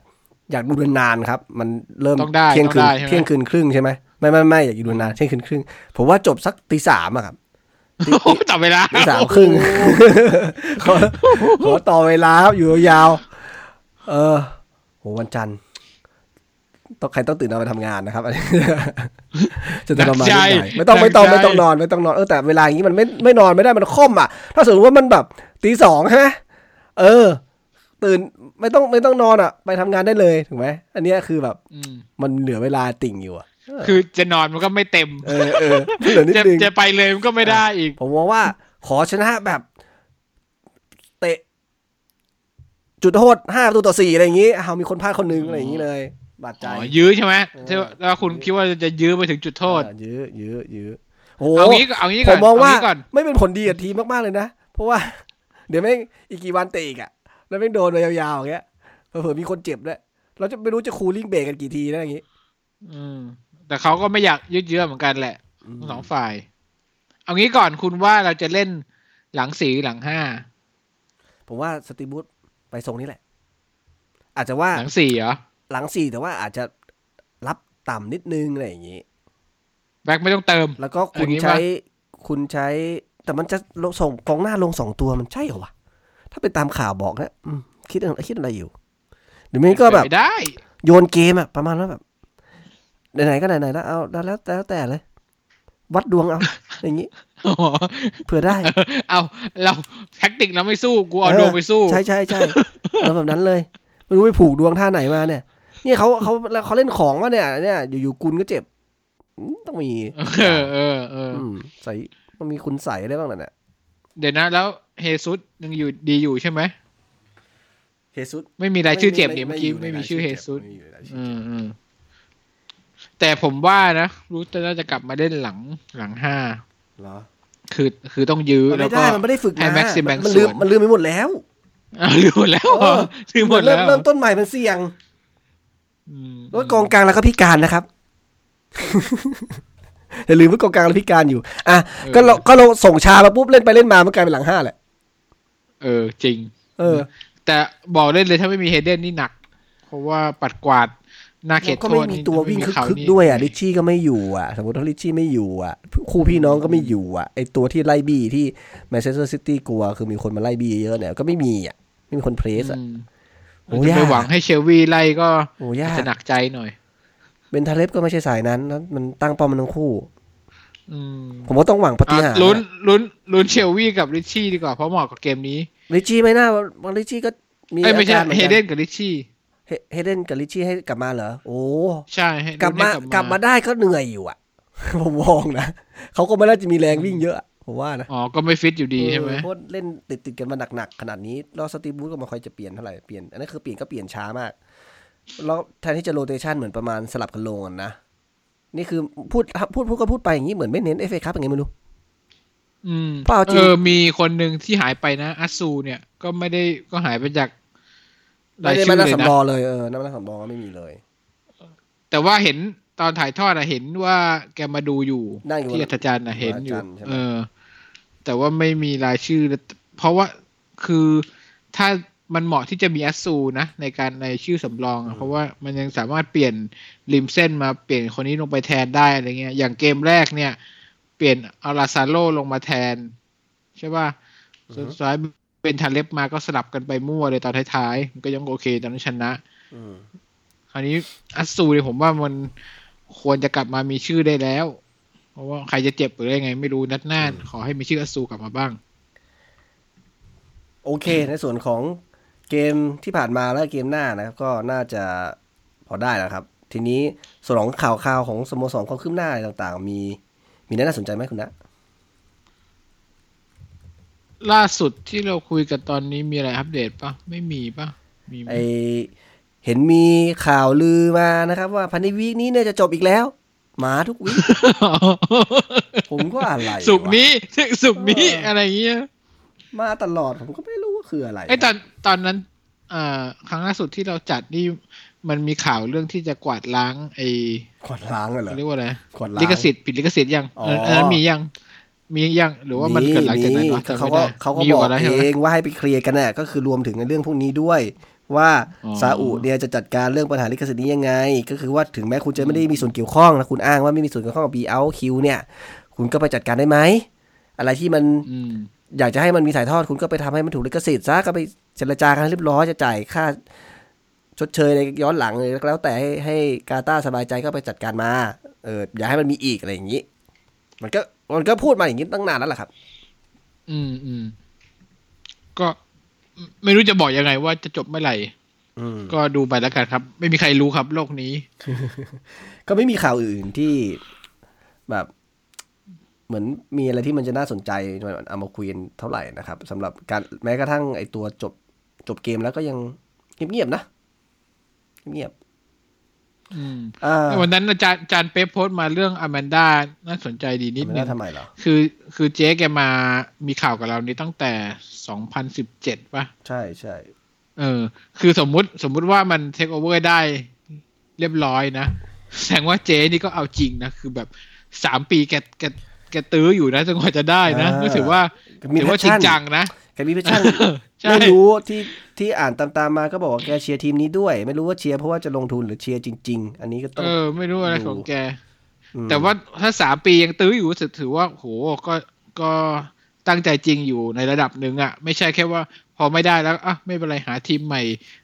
อยากดูนานๆครับ มันเริ่มต้องได้เที่ยงคืนต้องได้ใช่ไหมเที่ยงคืนครึ่งใช่ไหมไม่ไม่ไม่อยากอยู่นานๆเที่ยงคืนครึ่งผมว่าจบสักตีสามอะครับโอ้โหต่อเวลาตีสามครึ่งขอขอต่อเวลาครับอยู่ยาวๆเออโหวันจันทร์ ต้องใครต้องตื่นเอาไปทำงานนะครับอันนี้จะทรมานนิดหน่อยไม่ต้องไม่ต้องไม่ต้องนอนไม่ต้องนอนเออแต่เวลาอย่างนี้มันไม่ไม่นอนไม่ได้มันค่อมอะ ถ้าสมมติว่ามันแบบตีสองใช่ไหมเออ ตื่นไม่ต้องไม่ต้องนอนอะ ไปทำงานได้เลยถูกไหมอันเนี้ยคือแบบอืมมันเหลือเวลาติ่งอยู่อะคือจะนอนมันก็ไม่เต็ม เออเออเหลือนิดจะนึงจะไปเลยมันก็ไม่ได้อีก ผมมองว่าขอชนะแบบ เตะ จุดโทษห้าประตูต่อสี่อะไรอย่างงี้เอามีคนพลาดคนหนึงอะไรอย่างงี้เลย บาดใจอ๋อยื้อใช่ไหมเออที่ว่าแล้วคุณคิดว่าจะยื้อไปถึงจุดโทษอ่ายื้อยื้อยื้อโอ้โหเอางี้ก็เอางี้ผก่อนมมองว่าเงี้ก่อนไม่เป็นผลดีกับทีมมากๆเลยนะเพราะว่า เดี๋ยวแม่งอีกกี่วันเตะอีกอะแล้วแม่งโดนไปยาวๆอย่างเงี้ยเผื่อๆมีคนเจ็บด้วยเราจะไม่รู้จะคูลิ่งเบรกกันกี่ทีนะอย่างงี้ อืม แต่เขาก็ไม่อยากยืดเยื้อเหมือนกันแหละทั้งสองฝ่าย เอางี้ก่อนคุณว่าเราจะเล่นหลังสี่หลังห้าผมว่าสตีบูธไปทรงนี้แหละ อาจจะว่าหลังสี่เหรอ หลังสี่แต่ว่าอาจจะรับต่ำนิดนึงอะไรอย่างงี้ แบ็คไม่ต้องเติม แล้วก็คุณอย่างนี้ใช้ปะคุณใช้ แต่มันจะลงส่งกองหน้าลงสองตัวมันใช่เหรอวะ ถ้าเป็นตามข่าวบอกนะอืมคิดอะไรคิดอะไรอยู่ หรือไม่ก็แบบไม่ได้ โยนเกมอะประมาณว่าแบบไหนๆก็ไหนๆแล้วเอาแล้วแล้วแล้วแต่เลย วัดดวงเอา อย่างนี้อ๋อเผื่อได้ เอาเราแท็กติกเราไม่สู้ กูเอาเออดวงไปสู้ ใช่ใช่ใช่แล้วแบบนั้นเลย ไม่รู้ไปผูกดวงท่าไหนมาเนี่ย เนี่ยเขาเขาเขาเล่นของวะเนี่ยเนี่ยอยู่ๆกุลก็เจ็บอืมต้องมีเออเออเอออืมใส่ต้องมีคุณใส่ได้บ้างแหละเนี่ยเดี๋ยวนะแล้วเฮซุสยังอยู่ดีอยู่ใช่ไหมเฮซุสไม่มีรายชื่อเจ็บเนี่ยเมื่อกี้ไม่มีชื่อเฮซุสอืมอืมแต่ผมว่านะรู้จะน่าจะกลับมาเล่นหลังหลังห้าเหรอคือคือต้องยื้อมันแล้วไม่ก็ได้มันไม่ได้ฝึกให้มา Maxim Bank มันลืมสวนมันลืมไปหมดแล้วอ้าวลืมหมดแล้วเหรอเออลืมหมดเริ่แล้มวเริ่มต้นใหม่มันเสี่ยง อืมแล้วกองกลางแล้วก็พิการนะครับอย่าลืมว่ากองกลางเราพิการอยู่ อะก็เราก็เราส่งชามาปุ๊บเล่นไปเล่นมามันกลายเป็นหลังห้าแหละ เออ จริง เออ แต่บอกเล่นเลยถ้าไม่มีเฮเดนนี่หนัก เพราะว่าปัดกวาดหน้าเขตโทษแล้วก็โทไม่มีนี่ตัววิ่งถ้าไม่มีเขาคึกนี่ๆด้วยอะริชชี่ก็ไม่อยู่อะ สมมติถ้าริชชี่ไม่อยู่อะ คู่พี่น้องก็ไม่อยู่อะไอตัวที่ไล่บี้ที่แมนเชสเตอร์ซิตี้กลัว คือมีคนมาไล่บี้เยอะเนี่ยก็ไม่มีอะไม่มีคน press อะอืมโอ้ ยากจะไปหวังให้เชลวีไล่ก็โอ้ยากจะหนักใจหน่อยเบนทาเลบก็ไม่ใช่สายนั้นแล้วมันตั้งเป้ามันทั้งคู่อืมผมว่าต้องหวังปาฏิหารย์ลุ้นอะลุ้นลุ้นเชลวีกับริชชี่ดีกว่าเพราะเหมาะกับเกมนี้ริชชี่ไม่น่าว่าริชชี่ก็มีเอ้ยไม่ใช่อาการหมือนกันเฮเดนกับริชชี่เฮเฮเดนกับริชชี่ให้กลับมาเหรอโอ้ใช่ให้กลับมาลุ้นให้กลับมาได้ก็เหนื่อยอยู่อะผมมองนะเขาก็ไม่น่าจะมีแรงวิ่งเยอะอะ ผมว่านะอ๋อก็ไม่ฟิตอยู่ดีใช่ไหมเออเพราะเล่นติดติดๆกันมาหนักๆขนาดนี้แล้วสตีฟ บรูซก็ไม่ค่อยจะเปลี่ยนเท่าไหร่เปลี่ยนอันนั้นคือเปลี่ยนก็เปลี่ยนช้ามากแล้วแทนที่จะ rotation เหมือนประมาณสลับกันลงกันนะนี่คือพูดพูดพูดก็พูดไปอย่างนี้เหมือนไม่เน้นเอฟเอคัพอย่างไงไม่รู้อืมเพราะเอาจริงเออมีคนหนึ่งที่หายไปนะอัสซูเนี่ยก็ไม่ได้ก็หายไปจากราไม่ยได้ชื่มาอนั่งเลยนะสำรองเลยเออนั่งสำรองก็ไม่มีเลย แต่ว่าเห็นตอนถ่ายทอดอะเห็นว่าแกมาดูอยู่นั่งอยู่ที่อัธจันทร์อะเห็นอยู่อัธจันทร์ใช่ไหมเออ แต่ว่าไม่มีรายชื่อ เพราะว่าคือถ้ามันเหมาะที่จะมีอัสซูนะในการในชื่อสำรองอะเพราะว่ามันยังสามารถเปลี่ยนริมเส้นมาเปลี่ยนคนนี้ลงไปแทนได้อะไรเงี้ย อย่างเกมแรกเนี่ย เปลี่ยนอาราซาโลลงมาแทน ใช่ป่ะสุดท้ายเป็นทาเล็บมาก็สลับกันไปมั่วเลยตอนท้ายๆมันก็ยังโอเคตอนนั้นชนะอืมคราวนี้อัสซูเนี่ยผมว่ามันควรจะกลับมามีชื่อได้แล้ว เพราะว่าใครจะเจ็บหรือยังไง ไม่รู้นัดหน้าขอให้มีชื่ออัสซูกลับมาบ้าง โอเค ในส่วนของเกมที่ผ่านมาและเกมหน้านะครับก็น่าจะพอได้แล้วครับ ทีนี้ส่วนของข่าวข่าวของสโมสรความคืบหน้าอะไรต่าง ๆ มีมีน่าสนใจไหมคุณนะล่าสุดที่เราคุยกันตอนนี้มีอะไรอัปเดตปะไม่มีปะมีไหมไอเห็นมีข่าวลือมานะครับ ว่าพันในวีคนี้เนี่ยจะจบอีกแล้วห มาทุกวีคผมก็อะไรวะสุกร์นี้สุกร์นี้เออออะไรเงี้ยมาตลอดผมก็ไม่รู้ว่าคืออะไรไอ้ตอนตอนนั้นอ่าครั้งล่าสุดที่เราจัดนี่มันมีข่าวเรื่องที่จะกวาดล้างไอ้ขวดล้างอะเหรอเรียกว่าอะไรขวดล้างลิขสิทธิ์ผิดลิขสิทธิ์ยังอ๋อเอออันนั้นมียังมียังหรือว่ามันเกิดหลังจากนั้นวะก็จำเขาไม่ก็ได้เขาก็มีอบยู่อกก่อนแล้วใช่เอไหมงว่าให้ไปเคลียร์กันน่ะก็คือรวมถึงในเรื่องพวกนี้ด้วย ว่าอ๋อซาอุเนี่ยจะจัดการเรื่องปัญหาลิขสิทธิ์นี้ยังไง ก็คือว่าถึงแม้คุณจะไม่ได้มีส่วนเกี่ยวข้องนะคุณอ้างว่าไม่มีส่วนเกี่ยวข้องกับ B out Q เนี่ย คุณก็ไปจัดการได้ไหม อะไรที่มันอืมอยากจะให้มันมีถ่ายทอดคุณก็ไปทำให้มันถูกลิขสิทธิ์ซะก็ไปเจรจากันให้เรียบร้อยจะจ่ายค่า ชดเชยในย้อนหลังเลยแล้วแต่ให้ให้กาตาร์สบายใจก็ไปจัดการมา เอออย่าให้มันมีอีกอะไรอย่างนี้ มันก็มันก็พูดมาอย่างนี้ตั้งนานแล้วแหละครับ อืมอืมก็ ไม่รู้จะบอกยังไงว่าจะจบเมื่อไหร่อืมก็ดูไปแล้วกันครับ ไม่มีใครรู้ครับ โลกนี้ ก็ไม่มีข่าวอื่นที่แบบ เหมือนมีอะไรที่มันจะน่าสนใจเอามาคุยกันเท่าไหร่นะครับสำหรับการแม้กระทั่งไอตัวจบจบเกมแล้วก็ยังเงียบๆนะเงียบอืมๆอ่า วันนั้นอาจารย์อาจารย์เป๊ปโพสต์มาเรื่องอแมนดาน่าสนใจดีนิดไม่นึได้งทำไมเหรอคือคือเจ๊แกมามีข่าวกับเรานี้ตั้งแต่สองพันสิบเจ็ดป่ะ ใช่ใช่เออ คือสมมุติสมมุติว่ามันเทคโอเวอร์ได้เรียบร้อยนะแสดงว่าเจ๊นี่ก็เอาจริงนะ คือแบบสามปีแกแกแกตื้ออยู่นะจนกว่าจะได้นะก็ถือว่ามี passion ถือว่าจริงจังนะ แกมี passion ใช่ไม่รู้ที่ที่อ่านตามๆมาก็บอกว่าแกเชียร์ทีมนี้ด้วย ไม่รู้ว่าเชียร์เพราะว่าจะลงทุนหรือเชียร์จริง ๆ อันนี้ก็ต้องเออไม่รู้อะไรของแกแต่ว่าถ้าสามปียังตื้ออยู่ถือถือว่าโหก็ก็ตั้งใจจริงอยู่ในระดับหนึ่งอะไม่ใช่แค่ว่าพอไม่ได้แล้วอะไม่เป็นไรหาทีมใหม่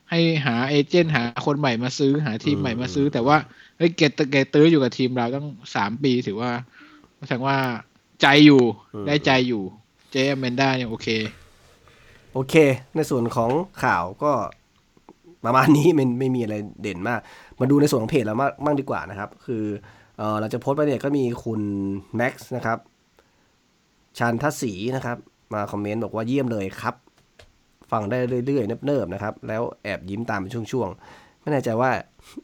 ให้หาเอเจนต์หาคนใหม่มาซื้อหาทีมใหม่มาซื้อ แต่ว่าเฮ้ยแกแกตื้ออยู่กับทีมเราตั้งสามปีถือว่าแสดงว่าใจอยู่ได้ใจอยู่ เจอแมนด้าเนี่ยโอเค โอเค ในส่วนของข่าวก็ประมาณนี้มันไม่มีอะไรเด่นมาก มาดูในส่วนของเพจเรามากบ้างดีกว่านะครับ คือเออเราจะโพสต์ไปเนี่ยก็มีคุณแม็กซ์นะครับชันทัศสีนะครับ มาคอมเมนต์บอกว่าเยี่ยมเลยครับ ฟังได้เรื่อยๆเนิบๆนะครับ แล้วแอบยิ้มตามเป็นช่วงๆ ไม่แน่ใจว่า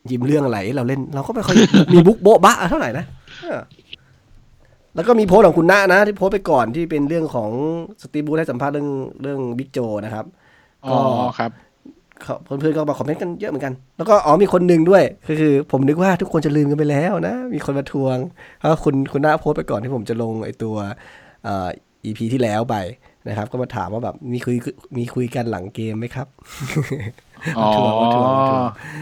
ยิ้มเรื่องอะไร เราเล่นเราก็ไม่ค่อยมีมุกโบ๊ะบ๊ะเท่าไหร่นะ แล้วก็มีโพสต์ของคุณณะนะ ที่โพสต์ไปก่อนที่เป็นเรื่องของสตีฟ บรูซให้สัมภาษณ์เรื่องเรื่องบิ๊กโจนะครับอ๋อครับเขาเพื่อนๆก็มาคอมเมนต์กันเยอะเหมือนกัน แล้วก็อ๋อมีคนหนึ่งด้วยก็คือ ผมนึกว่าทุกคนจะลืมกันไปแล้วนะ มีคนมาทวงเพราะคุณคุณน้าโพสต์ไปก่อนที่ผมจะลงไอตัวเอ่อ EP ที่แล้วไปนะครับ ก็มาถามว่าแบบมีคุยมีคุยกันหลังเกมไหมครับอ๋อมาทวงมาทวงมาทวง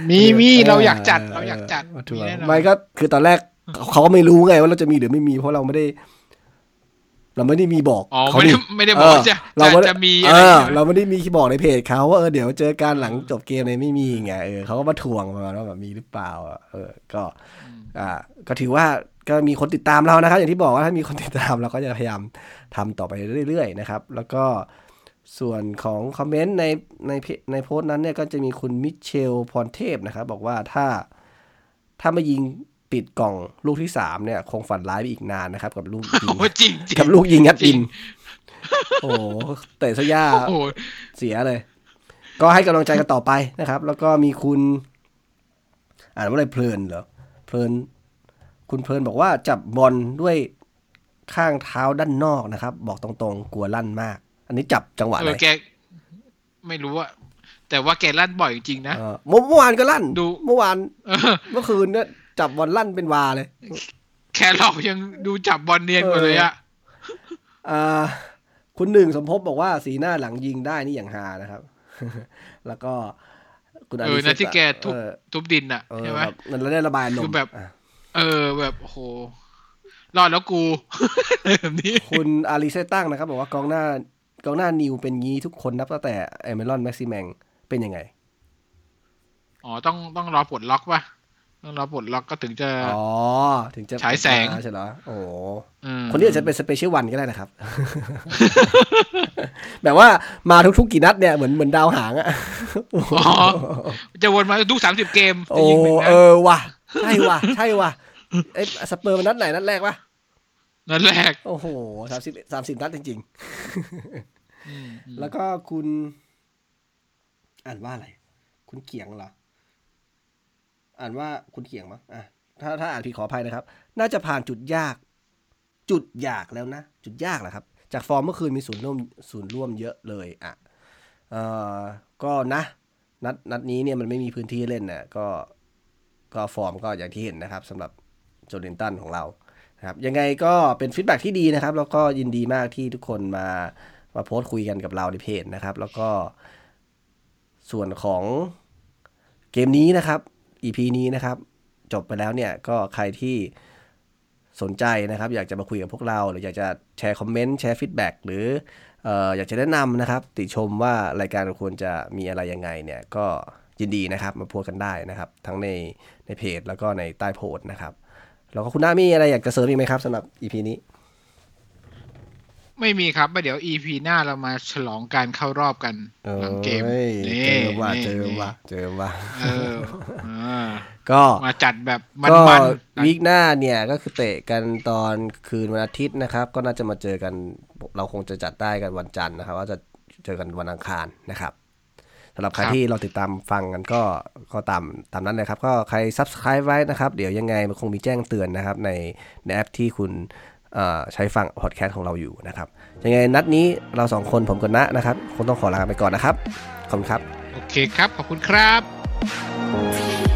มีมีเราอยากจัดเราอยากจัดมาทมีวงแน่นอนไม่ก็คือตอนแรก เขาก็ไม่รู้ไงว่าเราจะมีหรือไม่มี เพราะเราไม่ได้ เราไม่ได้มีบอกอ๋อเขาไม่ได้นี่ไม่ได้บอกว่าจะเราจะไม่ได้จะมีเออะไรอใช่ไหมเราไม่ได้มีบอกในเพจเขาว่าเออเดี๋ยวเจอกันหลังจบเกมเลยไม่มีไงเออเขาก็มาทวงมาว่าแบบมีหรือเปล่าอะเออ ก็ อ่า ก็ถือว่าก็มีคนติดตามเรานะครับ อย่างที่บอกว่าถ้ามีคนติดตามเราก็จะพยายามทำต่อไปเรื่อยๆนะครับ แล้วก็ส่วนของคอมเมนต์ในในเพจในโพสต์นั้นเนี่ยก็จะมีคุณมิเชลพรเทพนะครับ บอกว่าถ้าถ้าไม่ยิง ปิดกล่องลูกที่สามเนี่ย คงฝันร้ายไปอีกนานนะครับ กับลูกยิงโอ้จริงจริงกับลูกยิงยัดจริอินงโอ้โหเตะซะย่าโอ้โหเสียเลย ก็ให้กำลังใจกันต่อไปนะครับ แล้วก็มีคุณ อ่านว่าอะไรเพลินเหรอเพลิน คุณเพลินบอกว่าจับบอลด้วยข้างเท้าด้านนอกนะครับ บอกตรงๆ กลัวลั่นมาก อันนี้จับจังหวะเอไหนอแกไม่รู้อะแต่ว่าแกลั่นบ่อยจริงๆนะเออเมื่อเมื่อวานก็ลั่นดูเมื่อวานเออเมื่อคืนเนี่ย จับบอลลั่นเป็นวาเลย แครอทยังดูจับบอลเนียนกว่าเลยอะอ่าคุณหนึ่งสมภพบอกว่าสีหน้าหลังยิงได้นี่อย่างฮานะครับ แล้วก็คุณเอลิอซนะที่แกทุบเออทุบดินอะเออใช่ไหมแบบมันได้ระบายลมคือแบบอะเออแบบโอ้โหรอดแล้วกูแบบนี้คุณอาริเซตั้งนะครับ บอกว่ากองหน้ากองหน้านิวเป็นงี้ทุกคนนับตั้งแต่เอเมรอนแม็กซิแมงเป็นยังไง อ๋อ ต้องต้องรอปลดล็อกป่ะ ต้องรอปลดล็อกก็ถึงจะอ๋อถึงจะฉายแสงมใช่เหรอโอ้อืมคนนี้อาจจะเป็น special one ก็ได้นะครับ แบบว่ามาทุกๆกี่นัดเนี่ยเหมือนเหมือนดาวหางอะอ๋อจะวนมาทุกสามสิบเกมจะยิงหนึ่งนัดโอ้เออว่ะใช่ว่ะใช่ว่ะไอ้สเปอร์มันนัดไหนนัดแรกวะนัดแรก โอ้โหสามสิบสามสิบนัดจริงอืมๆแล้วก็คุณ อ่านว่าอะไร คุณเขียงเหรอ อ่านว่าคุณเขียงมั้งอะถ้าถ้าอ่านผิดขออภัยนะครับ น่าจะผ่านจุดยาก จุดยากแล้วนะ จุดยากแหละครับ จากฟอร์มเมื่อคืนมีศูนย์ร่วมศูนย์ร่วมเยอะเลยอะเอ่อก็นะ นัดนัดนี้เนี่ยมันไม่มีพื้นที่เล่นนะก็ก็ฟอร์มก็อย่างที่เห็นนะครับสำหรับโจเอลินตันของเรานะครับยังไงก็เป็น feedback ที่ดีนะครับ แล้วก็ยินดีมากที่ทุกคนมามาโพสต์คุยกันกับเราในเพจนะครับ แล้วก็ส่วนของเกมนี้นะครับ EP นี้นะครับ จบไปแล้วเนี่ยก็ใครที่สนใจนะครับ อยากจะมาคุยกับพวกเรา หรืออยากจะแชร์คอมเมนต์แชร์ feedback หรืออยากจะแนะนำนะครับ ติชมว่ารายการควรจะมีอะไรยังไงเนี่ยก็ยินดีนะครับมาพูดกันได้นะครับ ทั้งในในเพจแล้วก็ในใต้โพสต์นะครับแล้วก็คุณน้ามีอะไรอยากจะเสริมอีกไหมครับสำหรับ EP นี้ ไม่มีครับเดี๋ยว EP หน้าเรามาฉลองการเข้ารอบกันหลังเกมเอ้ยนี่เจอว่านี่เจอว่าเจอว่าเอออ่าก็มาจัดแบบมันก็มันวีคหน้าเนี่ยก็คือเตะกันตอนคืนวันอาทิตย์นะครับ ก็น่าจะมาเจอกัน เราคงจะจัดได้กันวันจันทร์นะครับ ว่าจะเจอกันวันอังคารนะครับสำหรับใครที่เราติดตามฟังกันก็ก็ตามตามนั้นเลยครับ ก็ใคร subscribe ไว้นะครับ เดี๋ยวยังไงมันคงมีแจ้งเตือนนะครับ ในในแอปที่คุณเอ่อ ใช้ฟังพอดแคสต์ของเราอยู่นะครับยังไงนัดนี้เราสองคนผมกับณนะครับคงต้องขอลาไปก่อนนะครับ ขอบคุณครับ โอเคครับ ขอบคุณครับ